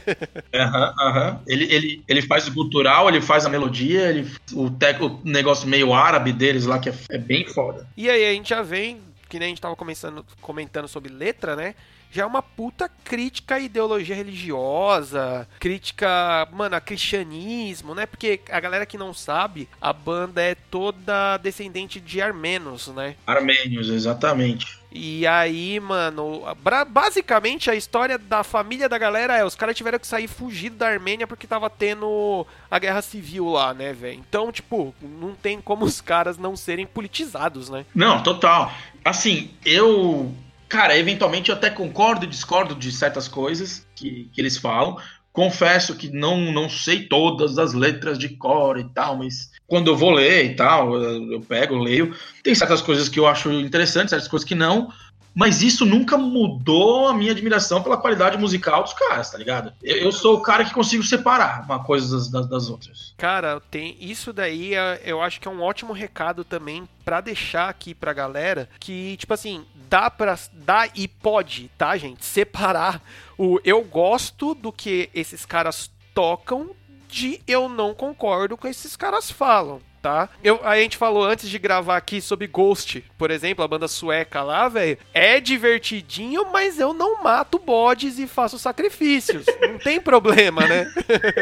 Aham, aham. Ele, ele, ele faz o gutural, ele faz a melodia, ele, o, tec, o negócio meio árabe deles lá, que é, é bem foda. E aí a gente já vem, que nem a gente tava começando, comentando sobre letra, né? Já é uma puta crítica à ideologia religiosa, crítica, mano, a cristianismo, né? Porque a galera que não sabe, a banda é toda descendente de armenos, né? Armênios, exatamente. E aí, mano, basicamente a história da família da galera é: os caras tiveram que sair fugido da Armênia porque tava tendo a guerra civil lá, né, velho? Então, tipo, não tem como os caras não serem politizados, né? Não, total. Assim, eu. Cara, eventualmente eu até concordo e discordo de certas coisas que, que eles falam. Confesso que não, não sei todas as letras de cor e tal, mas quando eu vou ler e tal, eu, eu pego, leio. Tem certas coisas que eu acho interessantes, certas coisas que não. Mas isso nunca mudou a minha admiração pela qualidade musical dos caras, tá ligado? Eu, eu sou o cara que consigo separar uma coisa das, das, das outras. Cara, tem isso daí, é- eu acho que é um ótimo recado também pra deixar aqui pra galera que, tipo assim, dá para dá e pode, tá, gente, separar o eu gosto do que esses caras tocam de eu não concordo com esses caras falam. Tá? Eu, a gente falou antes de gravar aqui sobre Ghost, por exemplo, a banda sueca lá, velho. É divertidinho, mas eu não mato bodes e faço sacrifícios. não tem problema, né?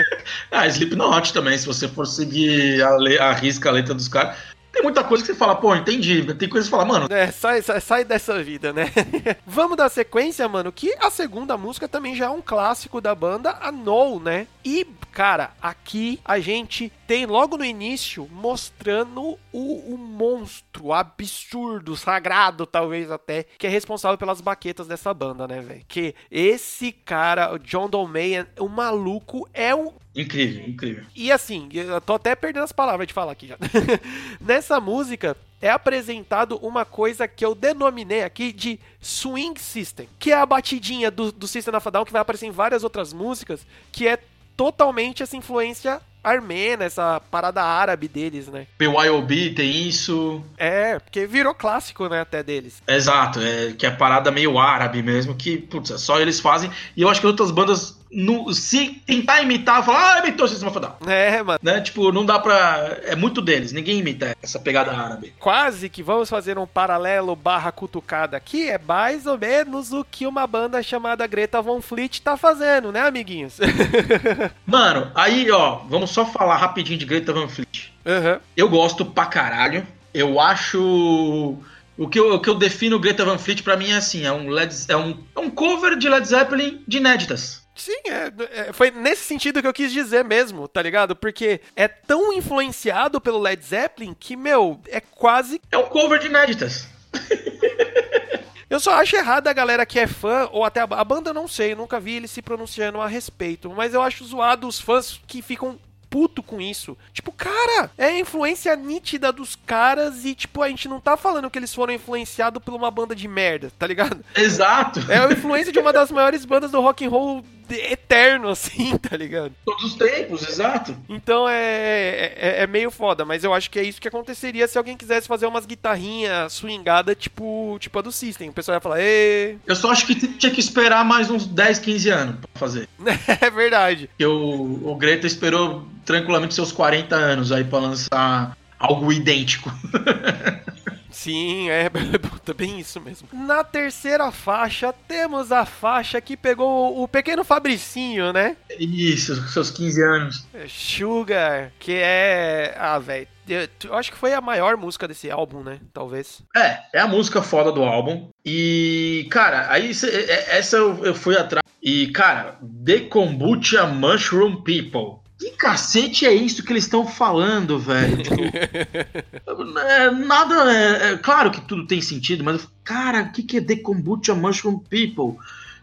Ah, Slipknot também, se você for seguir a, le- a risca a letra dos caras, tem muita coisa que você fala, pô, entendi. Tem coisa que você fala, mano. É, sai, sai, sai dessa vida, né? Vamos dar sequência, mano, que a segunda música também já é um clássico da banda, a No, né? E, cara, aqui a gente tem logo no início mostrando o, o monstro absurdo, sagrado, talvez até, que é responsável pelas baquetas dessa banda, né, velho? Que esse cara, o John Dolmayan, o maluco é um Incrível, incrível. e assim, eu tô até perdendo as palavras de falar aqui já. Nessa música é apresentado uma coisa que eu denominei aqui de Swing System, que é a batidinha do, do System of a Down que vai aparecer em várias outras músicas, que é totalmente essa influência armena, essa parada árabe deles, né? BYOB tem isso. É, porque virou clássico, né, até deles. Exato, é, que é a parada meio árabe mesmo, que, putz, só eles fazem. E eu acho que outras bandas, no, se tentar imitar, falar, ah, imitou o Sistema Fadal. É, mano. Né? Tipo, não dá pra. É muito deles, ninguém imita essa pegada árabe. Quase que vamos fazer um paralelo barra cutucada aqui, é mais ou menos o que uma banda chamada Greta Von Fleet tá fazendo, né, amiguinhos? Mano, aí, ó, vamos só falar rapidinho de Greta Van Fleet. Aham. Eu gosto pra caralho. Eu acho. O que eu, o que eu defino Greta Van Fleet pra mim é assim: é um, Led, é, um, é um cover de Led Zeppelin de inéditas. Sim, é, é, foi nesse sentido que eu quis dizer mesmo, tá ligado? Porque é tão influenciado pelo Led Zeppelin que, meu, é quase. É um cover de inéditas. Eu só acho errado a galera que é fã, ou até a, a banda eu não sei, eu nunca vi eles se pronunciando a respeito, mas eu acho zoado os fãs que ficam puto com isso. Tipo, cara, é a influência nítida dos caras e, tipo, a gente não tá falando que eles foram influenciados por uma banda de merda, tá ligado? Exato. É a influência de uma das maiores bandas do rock and roll eterno, assim, tá ligado? Todos os tempos, exato. Então é, é, é meio foda, mas eu acho que é isso que aconteceria se alguém quisesse fazer umas guitarrinhas swingadas tipo, tipo a do System. O pessoal ia falar, ê, Eu só acho que tinha que esperar mais uns 10, 15 anos pra fazer. é verdade. Porque o, o Greta esperou tranquilamente seus 40 anos aí pra lançar algo idêntico. Sim, é puta, bem isso mesmo. Na terceira faixa, temos a faixa que pegou o pequeno Fabricinho, né? Isso, seus 15 anos. Sugar, que é. Ah, velho. Eu acho que foi a maior música desse álbum, né? Talvez. É, é a música foda do álbum. E, cara, aí é- essa eu, eu fui atrás. E, cara, The Kombucha Mushroom People. Que cacete é isso que eles estão falando, velho? Tipo, é, nada. É, é claro que tudo tem sentido, mas, cara, o que, que é The Kombucha Mushroom People?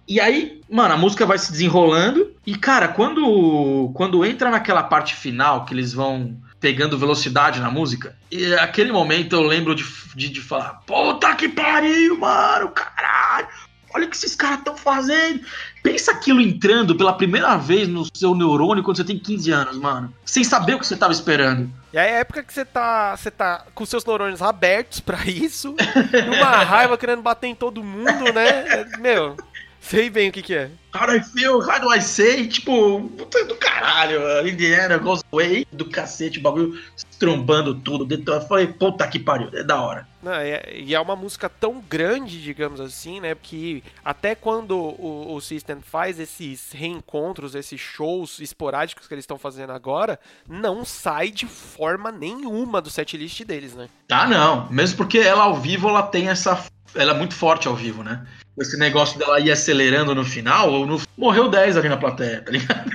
E aí, mano, a música vai se desenrolando. E, cara, quando, quando entra naquela parte final que eles vão pegando velocidade na música, e aquele momento eu lembro de, de, de falar: Puta que pariu, mano, caralho! Olha o que esses caras estão fazendo. Pensa aquilo entrando pela primeira vez no seu neurônio quando você tem 15 anos, mano. Sem saber o que você tava esperando. E aí é a época que você tá, você tá com seus neurônios abertos pra isso, numa raiva querendo bater em todo mundo, né? Meu, sei bem o que que é. How do I feel? How do I say? Tipo, puta do caralho. Indiana goes away do cacete, o bagulho trombando tudo. Eu falei, puta que pariu, é da hora. Não, é- e é uma música tão grande, digamos assim, né? Que até quando o, o System faz esses reencontros, esses shows esporádicos que eles estão fazendo agora, não sai de forma nenhuma do setlist deles, né? Tá, não. Mesmo porque ela ao vivo, ela tem essa. Ela é muito forte ao vivo, né? Esse negócio dela ir acelerando no final, ou no... morreu 10 ali na plateia, tá ligado?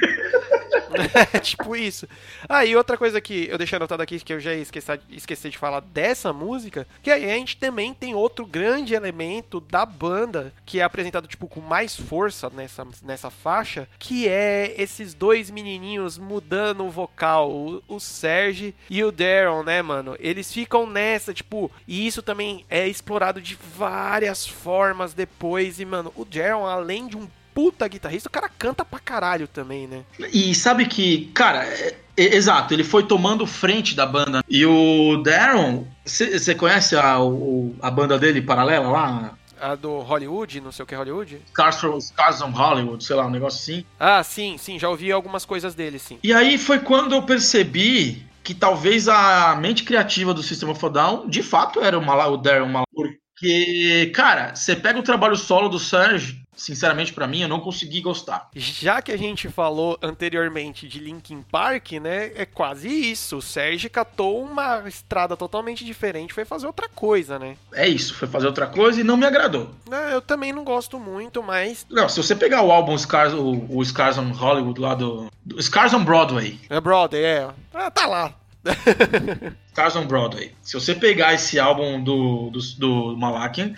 Tipo isso. Ah, e outra coisa que eu deixei anotado aqui que eu já esquecer de falar dessa música, que aí a gente também tem outro grande elemento da banda que é apresentado tipo com mais força nessa, nessa faixa, que é esses dois menininhos mudando o vocal, o, o Serge e o Daryl, né, mano? Eles ficam nessa, tipo, e isso também é explorado de várias formas depois e mano, o Daryl além de um puta guitarrista, o cara canta pra caralho também, né? E sabe que, cara, é- é- exato, ele foi tomando frente da banda. E o Darren, você conhece a, o- a banda dele paralela lá? A do Hollywood, não sei o que é Hollywood? Scars from, on Hollywood, sei lá, um negócio assim. Ah, sim, sim, já ouvi algumas coisas dele, sim. E aí foi quando eu percebi que talvez a mente criativa do System of a Down, de fato, era o, Mala, o Darren Malak. Porque, cara, você pega o trabalho solo do Serge, sinceramente, pra mim, eu não consegui gostar. Já que a gente falou anteriormente de Linkin Park, né? É quase isso. O Sérgio catou uma estrada totalmente diferente, foi fazer outra coisa, né? É isso, foi fazer outra coisa e não me agradou. Eu também não gosto muito, mas. Não, se você pegar o álbum Scars, o, o Scars on Hollywood lá do, do Scars on Broadway, É brother, é. Ah, tá lá. Scars on Broadway, se você pegar esse álbum do, do, do Malakian,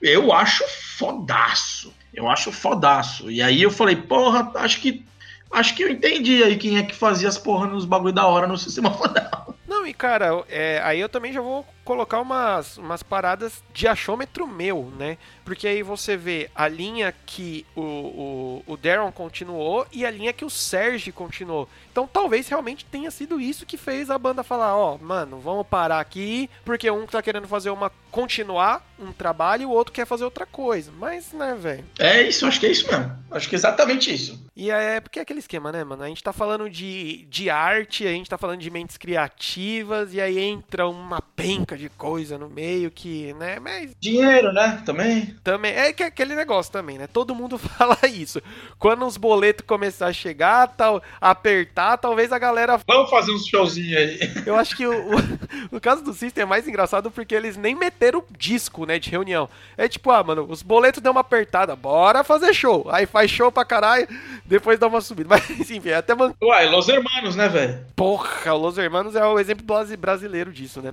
eu acho fodaço. Eu acho fodaço. E aí eu falei, porra, acho que acho que eu entendi aí quem é que fazia as porra nos bagulho da hora no sistema fodal. Não, e cara, é, aí eu também já vou colocar umas, umas paradas de achômetro meu, né? Porque aí você vê a linha que o, o, o Darren continuou e a linha que o Serge continuou. Então talvez realmente tenha sido isso que fez a banda falar, ó, mano, vamos parar aqui, porque um tá querendo fazer uma. continuar um trabalho e o outro quer fazer outra coisa. Mas, né, velho? É isso, acho que é isso mesmo. Acho que é exatamente isso. E é porque é aquele esquema, né, mano? A gente tá falando de, de arte, a gente tá falando de mentes criativas, e aí entra uma penca de coisa no meio que, né? Mas Dinheiro, né? Também. também. É que é aquele negócio também, né? Todo mundo fala isso. Quando os boletos começar a chegar, tal, apertar, talvez a galera. Vamos fazer uns showzinhos aí. Eu acho que o, o- no caso do System é mais engraçado porque eles nem meteram disco, né, de reunião. É tipo, ah, mano, os boletos dão uma apertada, bora fazer show. Aí faz show pra caralho, depois dá uma subida. Mas enfim, é até man... Uai, Los Hermanos, né, velho? Porra, o Los Hermanos é o exemplo brasi- brasileiro disso, né?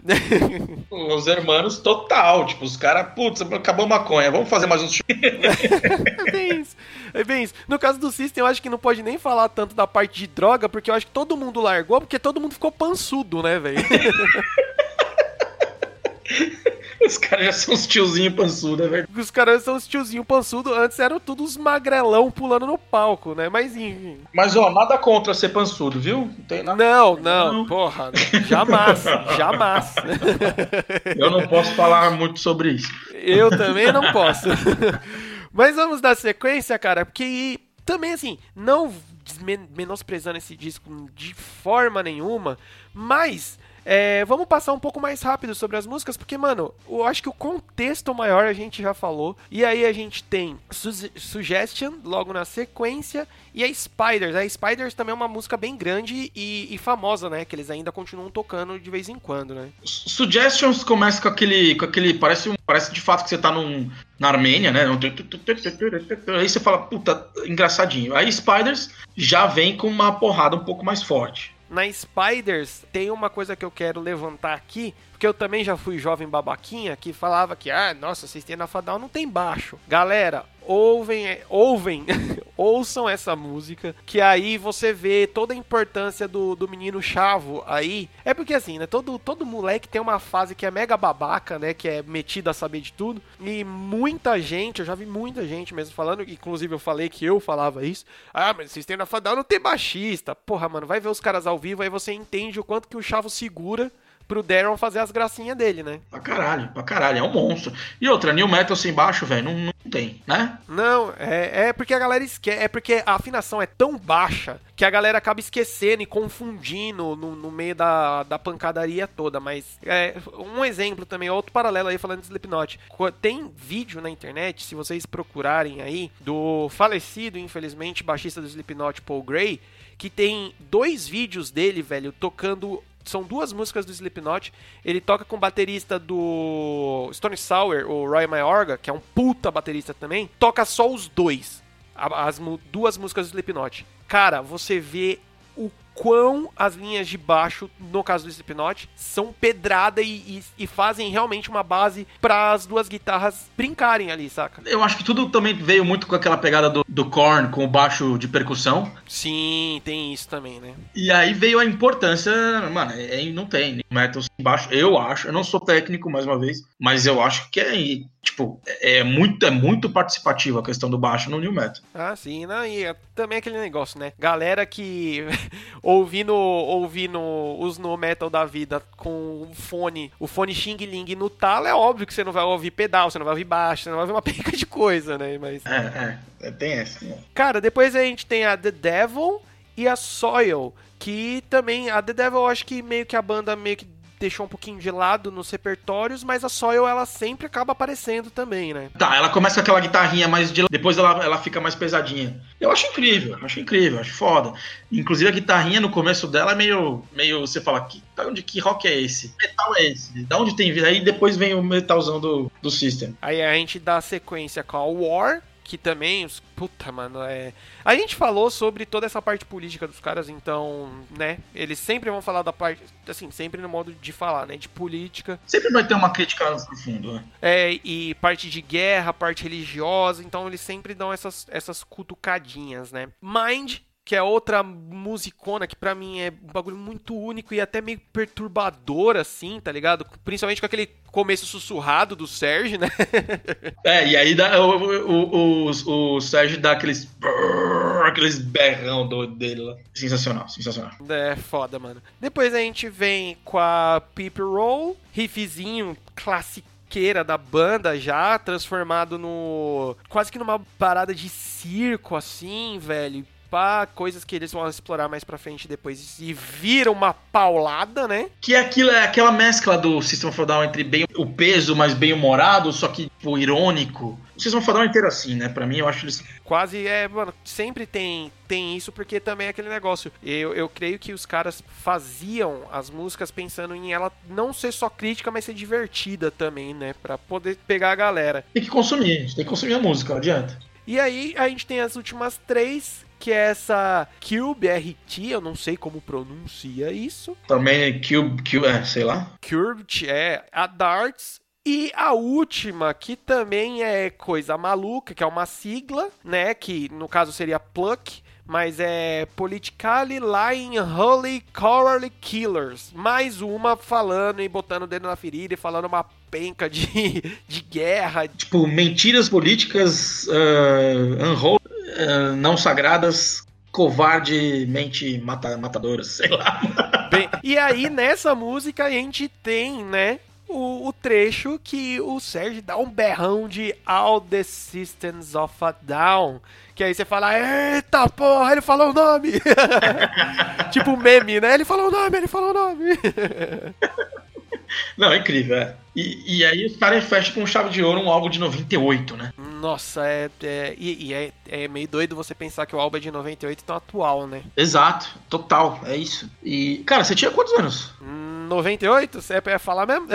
Los Hermanos total. Tipo, os caras, putz, acabou a maconha, vamos fazer mais uns shows. É bem isso. É bem isso. No caso do System, eu acho que não pode nem falar tanto da parte de droga, porque eu acho que todo mundo largou, porque todo mundo ficou pançudo, né, velho? Os caras já são uns tiozinhos pançudo, é verdade. Os caras são os tiozinho pançudo, antes eram todos os magrelão pulando no palco, né? Mas enfim. Mas, ó, nada contra ser pançudo, viu? Não tem nada. Não, não, Não. porra, jamais, jamais. Eu não posso falar muito sobre isso. Eu também não posso. Mas vamos dar sequência, cara, porque também assim, não menosprezando esse disco de forma nenhuma, mas é, vamos passar um pouco mais rápido sobre as músicas, porque, mano, eu acho que o contexto maior a gente já falou. E aí a gente tem Su- Suggestion logo na sequência e a Spiders. A Spiders também é uma música bem grande e, e famosa, né? Que eles ainda continuam tocando de vez em quando, né? Suggestions começa com aquele. com aquele. Parece, um, parece de fato que você tá num, na Armênia, né? Aí você fala, puta, engraçadinho. Aí Spiders já vem com uma porrada um pouco mais forte. Na Spiders tem uma coisa que eu quero levantar aqui, porque eu também já fui jovem babaquinha que falava que, ah, nossa, System na Fadal não tem baixo. Galera, ouvem, ouvem, ouçam essa música, que aí você vê toda a importância do, do menino Chavo aí. É porque assim, né, todo, todo moleque tem uma fase que é mega babaca, né, que é metido a saber de tudo, e muita gente, eu já vi muita gente mesmo falando, inclusive eu falei que eu falava isso, ah, mas System na Fadal não tem baixista. Porra, mano, vai ver os caras ao vivo, aí você entende o quanto que o Chavo segura pro Darren fazer as gracinhas dele, né? Pra caralho, pra caralho, é um monstro. E outra, New Metal sem baixo, velho, não, não tem, né? Não, é, é porque a galera esquece. É porque a afinação é tão baixa que a galera acaba esquecendo e confundindo no, no meio da, da pancadaria toda. Mas é, um exemplo também, outro paralelo aí falando de Slipknot. Tem vídeo na internet, se vocês procurarem aí, do falecido, infelizmente, baixista do Slipknot, Paul Gray, que tem dois vídeos dele, velho, tocando são duas músicas do Slipknot. Ele toca com o baterista do Stone Sour, o Roy Mayorga, que é um puta baterista também. Toca só os dois. As duas músicas do Slipknot. Cara, você vê o quão as linhas de baixo, no caso do Slipknot, são pedrada e, e- e fazem realmente uma base para as duas guitarras brincarem ali, saca? Eu acho que tudo também veio muito com aquela pegada do, do Korn com o baixo de percussão. Sim, tem isso também, né? E aí veio a importância, mano, é, é- não tem New Metal sem baixo, eu acho, eu não sou técnico mais uma vez, mas eu acho que é, tipo, é muito, é muito participativo a questão do baixo no New Metal. Ah, sim, não, e é também aquele negócio, né? Galera que ouvindo, ouvindo os no metal da vida com o fone, o fone Xing Ling no talo, é óbvio que você não vai ouvir pedal, você não vai ouvir baixo, você não vai ouvir uma penca de coisa, né? Mas, É, é, é, tem essa. né? cara, depois a gente tem a The Devil e a Soil, que também, a The Devil eu acho que meio que a banda meio que deixou um pouquinho de lado nos repertórios, mas a Soil ela sempre acaba aparecendo também, né? Tá, ela começa com aquela guitarrinha mais de depois ela, ela fica mais pesadinha. Eu acho incrível, acho incrível, acho foda. Inclusive a guitarrinha no começo dela é meio meio você fala que onde que rock é esse? Metal é esse? Da onde tem vida? Aí depois vem o metalzão do, do System. Aí a gente dá a sequência com a War, que também, os, puta, mano, é. A gente falou sobre toda essa parte política dos caras, então, né? Eles sempre vão falar da parte, assim, sempre no modo de falar, né? De política. Sempre vai ter uma crítica no fundo, né? É, e parte de guerra, parte religiosa, então eles sempre dão essas, essas cutucadinhas, né? Mind que é outra musicona que para mim é um bagulho muito único e até meio perturbador, assim, tá ligado? Principalmente com aquele começo sussurrado do Sérgio, né? é, e aí dá, o, o, o, o Sérgio dá aqueles. aqueles berrão do, dele lá. Sensacional, sensacional. É, foda, mano. Depois a gente vem com a Peep Roll, riffzinho clássico da banda já, transformado no. quase que numa parada de circo, assim, velho pá, coisas que eles vão explorar mais pra frente depois e vira uma paulada, né? Que é, aquilo, é aquela mescla do System of Down entre bem o peso, mas bem humorado, só que tipo, irônico. O System of Down é inteiro assim, né? Pra mim, eu acho eles... Quase, é, mano, sempre tem, tem isso, porque também é aquele negócio. Eu, eu creio que os caras faziam as músicas pensando em ela não ser só crítica, mas ser divertida também, né? Pra poder pegar a galera. Tem que consumir, tem que consumir a música, não adianta. E aí a gente tem as últimas três, que é essa Cube RT, eu não sei como pronuncia isso. Também é Cube, Cube é, sei lá. Curved é a Darts. E a última, que também é coisa maluca, que é uma sigla, né? Que no caso seria Pluck, mas é Politically Lying Holy Coral Killers. Mais uma falando e botando o dedo na ferida e falando uma penca de, de guerra. Tipo, mentiras políticas uh, unholy, uh, não sagradas, covardemente mata, matadoras, sei lá. Bem, e aí nessa música a gente tem, né, o, o, trecho que o Sérgio dá um berrão de All the Systems of a Down. Que aí você fala, eita porra, ele falou o nome! tipo meme, né? Ele falou o nome, ele falou o nome! Não, é incrível, é. E, e aí os caras fecham com chave de ouro um álbum de 98, né? Nossa, é, é e, e é, é, meio doido você pensar que o álbum é de 98 tão atual, né? Exato, total, é isso. E, cara, você tinha quantos anos? 98? Você é falar mesmo?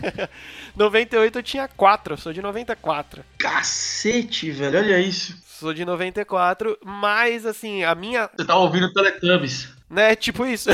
98 eu tinha 4, eu sou de 94. Cacete, velho, olha isso. Sou de 94, mas assim, a minha. Você tá ouvindo Teletubbies. Né, tipo isso.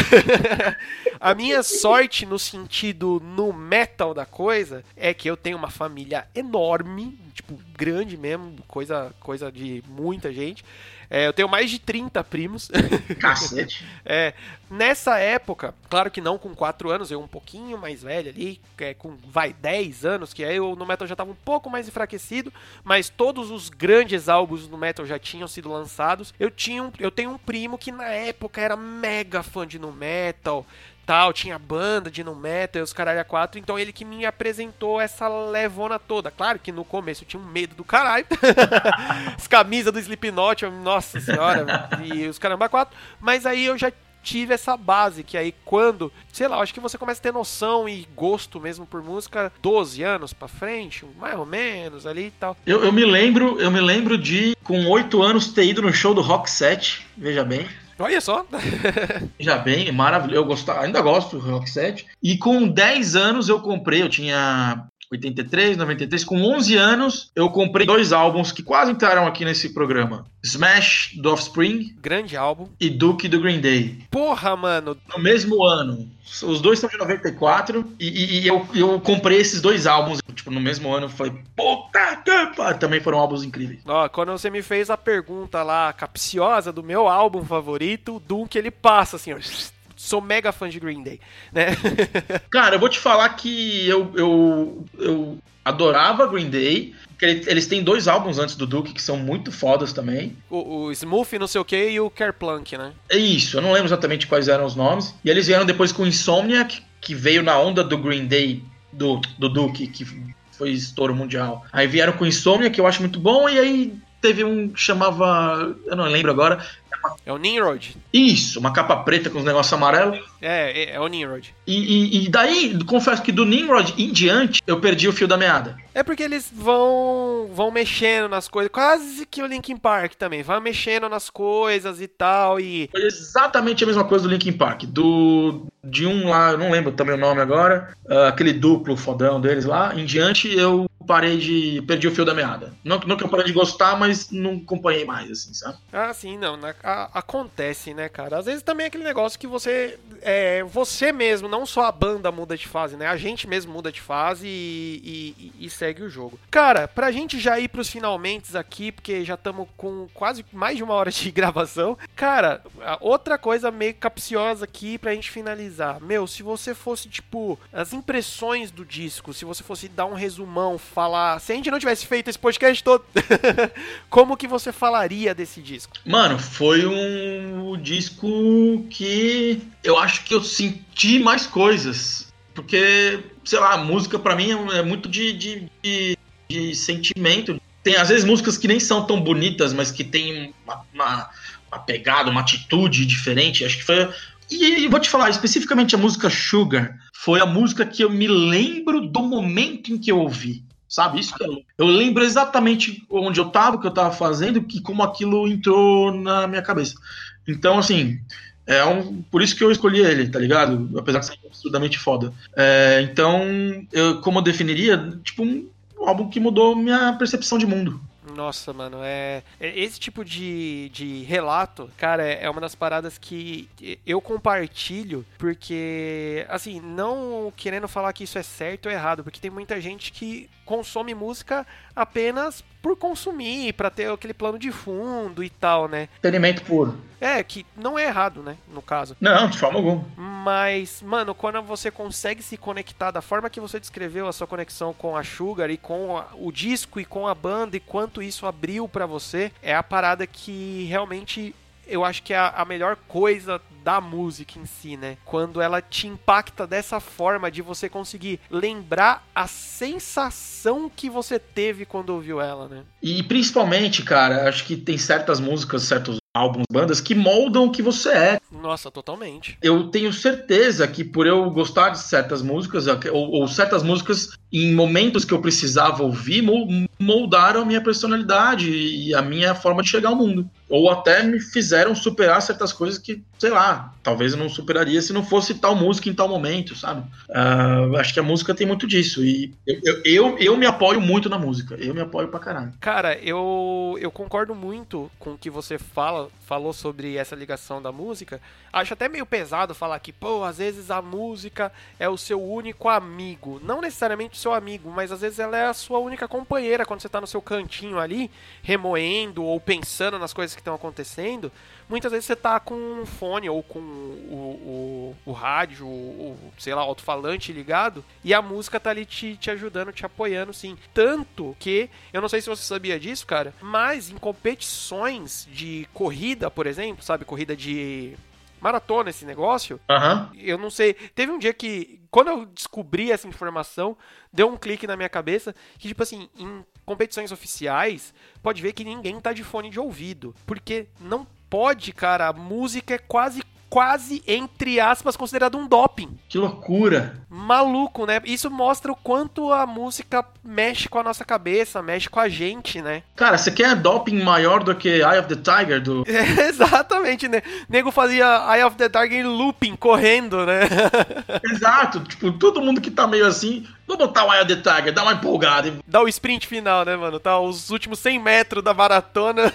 a minha sorte no sentido no metal da coisa é que eu tenho uma família enorme, tipo, grande mesmo, coisa, coisa de muita gente. É, eu tenho mais de 30 primos. Cacete. é, nessa época, claro que não com 4 anos, eu um pouquinho mais velho ali, é, com vai 10 anos, que aí eu no metal já estava um pouco mais enfraquecido, mas todos os grandes álbuns no metal já tinham sido lançados. Eu tinha um, eu tenho um primo que na época era mega fã de no metal, tinha banda de no metal, os caralho a quatro, então ele que me apresentou essa levona toda. Claro que no começo eu tinha um medo do caralho. As camisas do Slipknot, nossa senhora, e os caramba quatro, mas aí eu já tive essa base, que aí quando, sei lá, acho que você começa a ter noção e gosto mesmo por música 12 anos para frente, mais ou menos ali e tal. Eu, eu me lembro, eu me lembro de com 8 anos ter ido no show do Rock 7, veja bem. Olha só. Já bem, maravilhoso. Eu gosto, ainda gosto do Rock 7. E com 10 anos eu comprei, eu tinha 83, 93. Com 11 anos, eu comprei dois álbuns que quase entraram aqui nesse programa: Smash do Offspring. Grande álbum. E Duke do Green Day. Porra, mano. No mesmo ano. Os dois são de 94. E, e, e eu, eu comprei esses dois álbuns. Tipo, no mesmo ano. Eu falei, puta que Também foram álbuns incríveis. Ó, quando você me fez a pergunta lá, capciosa, do meu álbum favorito, o Duke ele passa assim, ó sou mega fã de Green Day, né? Cara, eu vou te falar que eu, eu, eu adorava Green Day. Eles têm dois álbuns antes do Duke que são muito fodas também. O, o Smooth, não sei o que, e o Kerplunk, né? É isso, eu não lembro exatamente quais eram os nomes. E eles vieram depois com Insomniac, que veio na onda do Green Day, do, do Duke, que foi estouro mundial. Aí vieram com Insomnia, que eu acho muito bom, e aí teve um que chamava. Eu não lembro agora, É o Nimrod. Isso, uma capa preta com os negócios amarelos. É, é, é o Nimrod. E, e, e daí, confesso que do Nimrod em diante, eu perdi o fio da meada. É porque eles vão vão mexendo nas coisas, quase que o Linkin Park também, vai mexendo nas coisas e tal e Foi exatamente a mesma coisa do Linkin Park. Do, de um lá, eu não lembro também o nome agora, ah, aquele duplo fodão deles lá, em diante eu parei de. perdi o fio da meada. Não, não que eu parei de gostar, mas não acompanhei mais, assim, sabe? Ah, sim, não. na- a- acontece, né, cara? Às vezes também é aquele negócio que você. É, você mesmo, não só a banda muda de fase, né? A gente mesmo muda de fase e, e- e segue o jogo. Cara, pra gente já ir pros finalmente aqui, porque já estamos com quase mais de uma hora de gravação. Cara, outra coisa meio capciosa aqui pra gente finalizar. Meu, se você fosse, tipo, as impressões do disco, se você fosse dar um resumão, falar. Se a gente não tivesse feito esse podcast todo, como que você falaria desse disco? Mano, foi um disco que eu acho que eu senti mais coisas. Porque, sei lá, a música pra mim é é muito de, de, de, de sentimento. Tem às vezes músicas que nem são tão bonitas, mas que tem uma, uma, uma pegada, uma atitude diferente. Acho que foi. E vou te falar, especificamente a música Sugar foi a música que eu me lembro do momento em que eu ouvi. Sabe? Isso eu, eu lembro exatamente onde eu tava, o que eu tava fazendo, e como aquilo entrou na minha cabeça. Então, assim, é um, por isso que eu escolhi ele, tá ligado? Apesar de ser absurdamente foda. É, então, eu, como eu definiria, tipo, um álbum que mudou minha percepção de mundo. Nossa, mano, é. é- Esse tipo de, de relato, cara, é é uma das paradas que eu compartilho, porque, assim, não querendo falar que isso é certo ou errado, porque tem muita gente que consome música apenas por consumir, pra ter aquele plano de fundo e tal, né? Experimento puro. É, que não é errado, né? No caso. Não, de forma alguma. Mas, mano, quando você consegue se conectar da forma que você descreveu a sua conexão com a Sugar e com a- o disco e com a banda e quanto isso abriu pra você, é a parada que realmente eu acho que é a, a melhor coisa da música em si, né? Quando ela te impacta dessa forma de você conseguir lembrar a sensação que você teve quando ouviu ela, né? E principalmente, cara, acho que tem certas músicas, certos álbuns, bandas que moldam o que você é. Nossa, totalmente. Eu tenho certeza que por eu gostar de certas músicas, ou, ou certas músicas em momentos que eu precisava ouvir, mol- moldaram a minha personalidade e a minha forma de chegar ao mundo. Ou até me fizeram superar certas coisas que, sei lá, talvez eu não superaria se não fosse tal música em tal momento, sabe? Ah, acho que a música tem muito disso. E eu, eu, eu, eu me apoio muito na música. Eu me apoio pra caralho. Cara, eu, eu concordo muito com o que você fala, falou sobre essa ligação da música. Acho até meio pesado falar que, pô, às vezes a música é o seu único amigo. Não necessariamente o seu amigo, mas às vezes ela é a sua única companheira quando você tá no seu cantinho ali, remoendo ou pensando nas coisas que estão acontecendo. Muitas vezes você tá com um fone ou com o, o, o rádio, o, sei lá, alto-falante ligado, e a música tá ali te, te ajudando, te apoiando, sim. Tanto que, eu não sei se você sabia disso, cara, mas em competições de corrida, por exemplo, sabe, corrida de maratona, esse negócio, Aham. eu não sei. Teve um dia que, quando eu descobri essa informação, deu um clique na minha cabeça que, tipo assim, em competições oficiais, pode ver que ninguém tá de fone de ouvido. Porque não pode, cara. A música é quase, quase, entre aspas, considerado um doping. Que loucura. Maluco, né? Isso mostra o quanto a música mexe com a nossa cabeça, mexe com a gente, né? Cara, você quer doping maior do que Eye of the Tiger do. Exatamente, né? Nego fazia Eye of the em looping, correndo, né? Exato, tipo, todo mundo que tá meio assim, vou botar o Eye of the Tiger, dá uma empolgada. e- Dá o sprint final, né, mano? Tá os últimos 100 metros da maratona.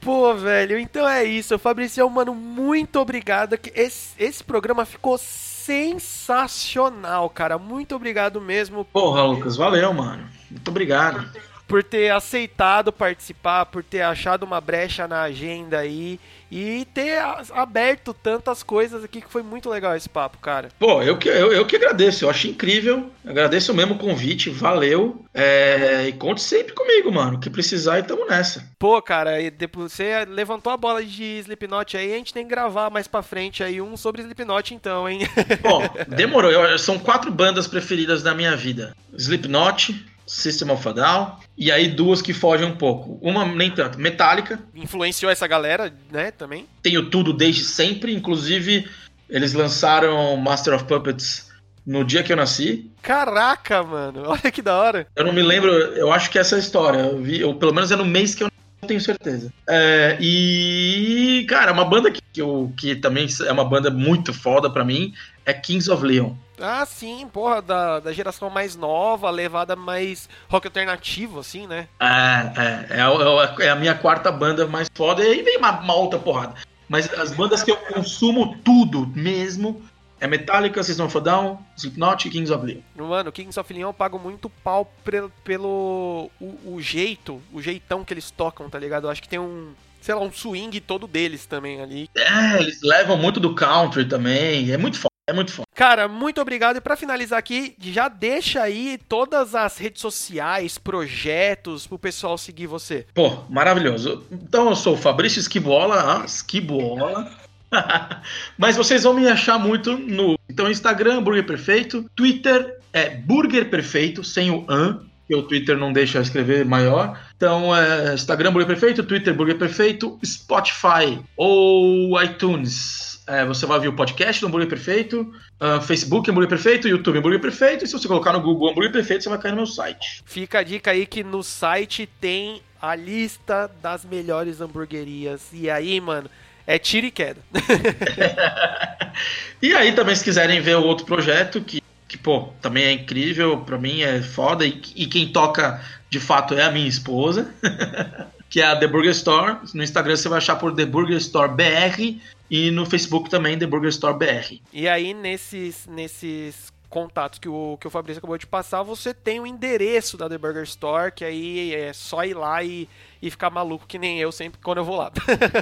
Pô, velho, então é isso. Fabrício, mano, muito obrigado. Esse, esse programa ficou sensacional, cara. Muito obrigado mesmo Porra, Lucas, valeu, mano. Muito obrigado. Por ter aceitado participar, por ter achado uma brecha na agenda aí e ter aberto tantas coisas aqui que foi muito legal esse papo, cara. Pô, eu que, eu, eu que agradeço, eu achei incrível. Agradeço mesmo o convite, valeu. É, e conte sempre comigo, mano. Que precisar e tamo nessa. Pô, cara, e depois você levantou a bola de Slipknot aí, a gente tem que gravar mais pra frente aí um sobre Slipknot então, hein? Bom, demorou. Eu- são quatro bandas preferidas da minha vida: Slipknot, System of a Down, e aí duas que fogem um pouco. Uma nem tanto, Metallica. Influenciou essa galera, né, também? Tenho tudo desde sempre, inclusive eles lançaram Master of Puppets no dia que eu nasci. Caraca, mano, olha que da hora. Eu não me lembro, eu acho que essa é a história. Eu vi, ou pelo menos é no mês que eu tenho certeza. É, e, cara, uma banda que, eu, que também é uma banda muito foda pra mim é Kings of Leon. Ah, sim, porra, da, da geração mais nova, levada mais rock alternativo, assim, né? É, é, é, a, é a minha quarta banda mais foda, e aí vem uma, uma outra porrada. Mas as bandas que eu consumo tudo mesmo é Metallica, System of a Down, Slipknot e Kings of Leon. Mano, Kings of Leon eu pago muito pau pelo, pelo o, o, jeito, o jeitão que eles tocam, tá ligado? Eu acho que tem um, sei lá, um swing todo deles também ali. É, eles levam muito do country também, é muito foda. É muito foda. Cara, muito obrigado. E para finalizar aqui, já deixa aí todas as redes sociais, projetos pro pessoal seguir você. Pô, maravilhoso. Então eu sou o Fabrício Esquibola, ah, Esquibola. Mas vocês vão me achar muito no então Instagram Burger Perfeito, Twitter é Burger Perfeito sem o an, que o Twitter não deixa escrever maior. Então é Instagram Burger Perfeito, Twitter Burger Perfeito, Spotify ou iTunes é, você vai ver o podcast do Hambúrguer Perfeito, uh, Facebook Hambúrguer Perfeito, YouTube Hambúrguer Perfeito, e se você colocar no Google Hambúrguer Perfeito, você vai cair no meu site. Fica a dica aí que no site tem a lista das melhores hamburguerias. E aí, mano, é tiro e queda. e aí também, se quiserem ver o outro projeto, que, que pô, também é incrível, pra mim é foda, e, e quem toca de fato é a minha esposa. que é a The Burger Store. No Instagram você vai achar por The Burger Store BR e no Facebook também, The Burger Store BR. E aí, nesses, nesses contatos que o, que o Fabrício acabou de passar, você tem o endereço da The Burger Store, que aí é só ir lá e, e ficar maluco que nem eu sempre quando eu vou lá.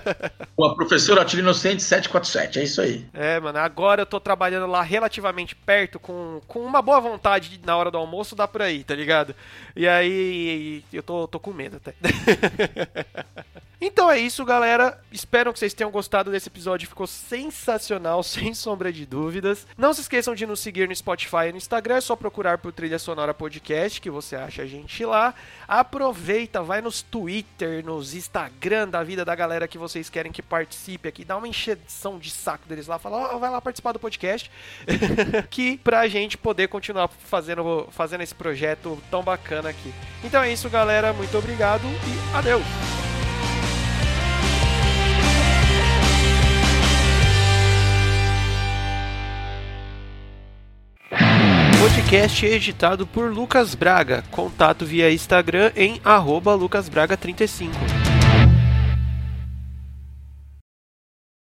o professor Atilio Inocente 747, é isso aí. É, mano, agora eu tô trabalhando lá relativamente perto, com, com uma boa vontade na hora do almoço, dá por aí, tá ligado? E aí eu tô, tô com medo até. Então é isso, galera. Espero que vocês tenham gostado desse episódio. Ficou sensacional, sem sombra de dúvidas. Não se esqueçam de nos seguir no Spotify e no Instagram. É só procurar por Trilha Sonora Podcast, que você acha a gente lá. Aproveita, vai nos Twitter, nos Instagram da vida da galera que vocês querem que participe aqui. Dá uma encheção de saco deles lá. Fala, oh, vai lá participar do podcast. que pra gente poder continuar fazendo, fazendo esse projeto tão bacana aqui. Então é isso, galera. Muito obrigado e adeus! Podcast é editado por Lucas Braga. Contato via Instagram em lucasbraga35.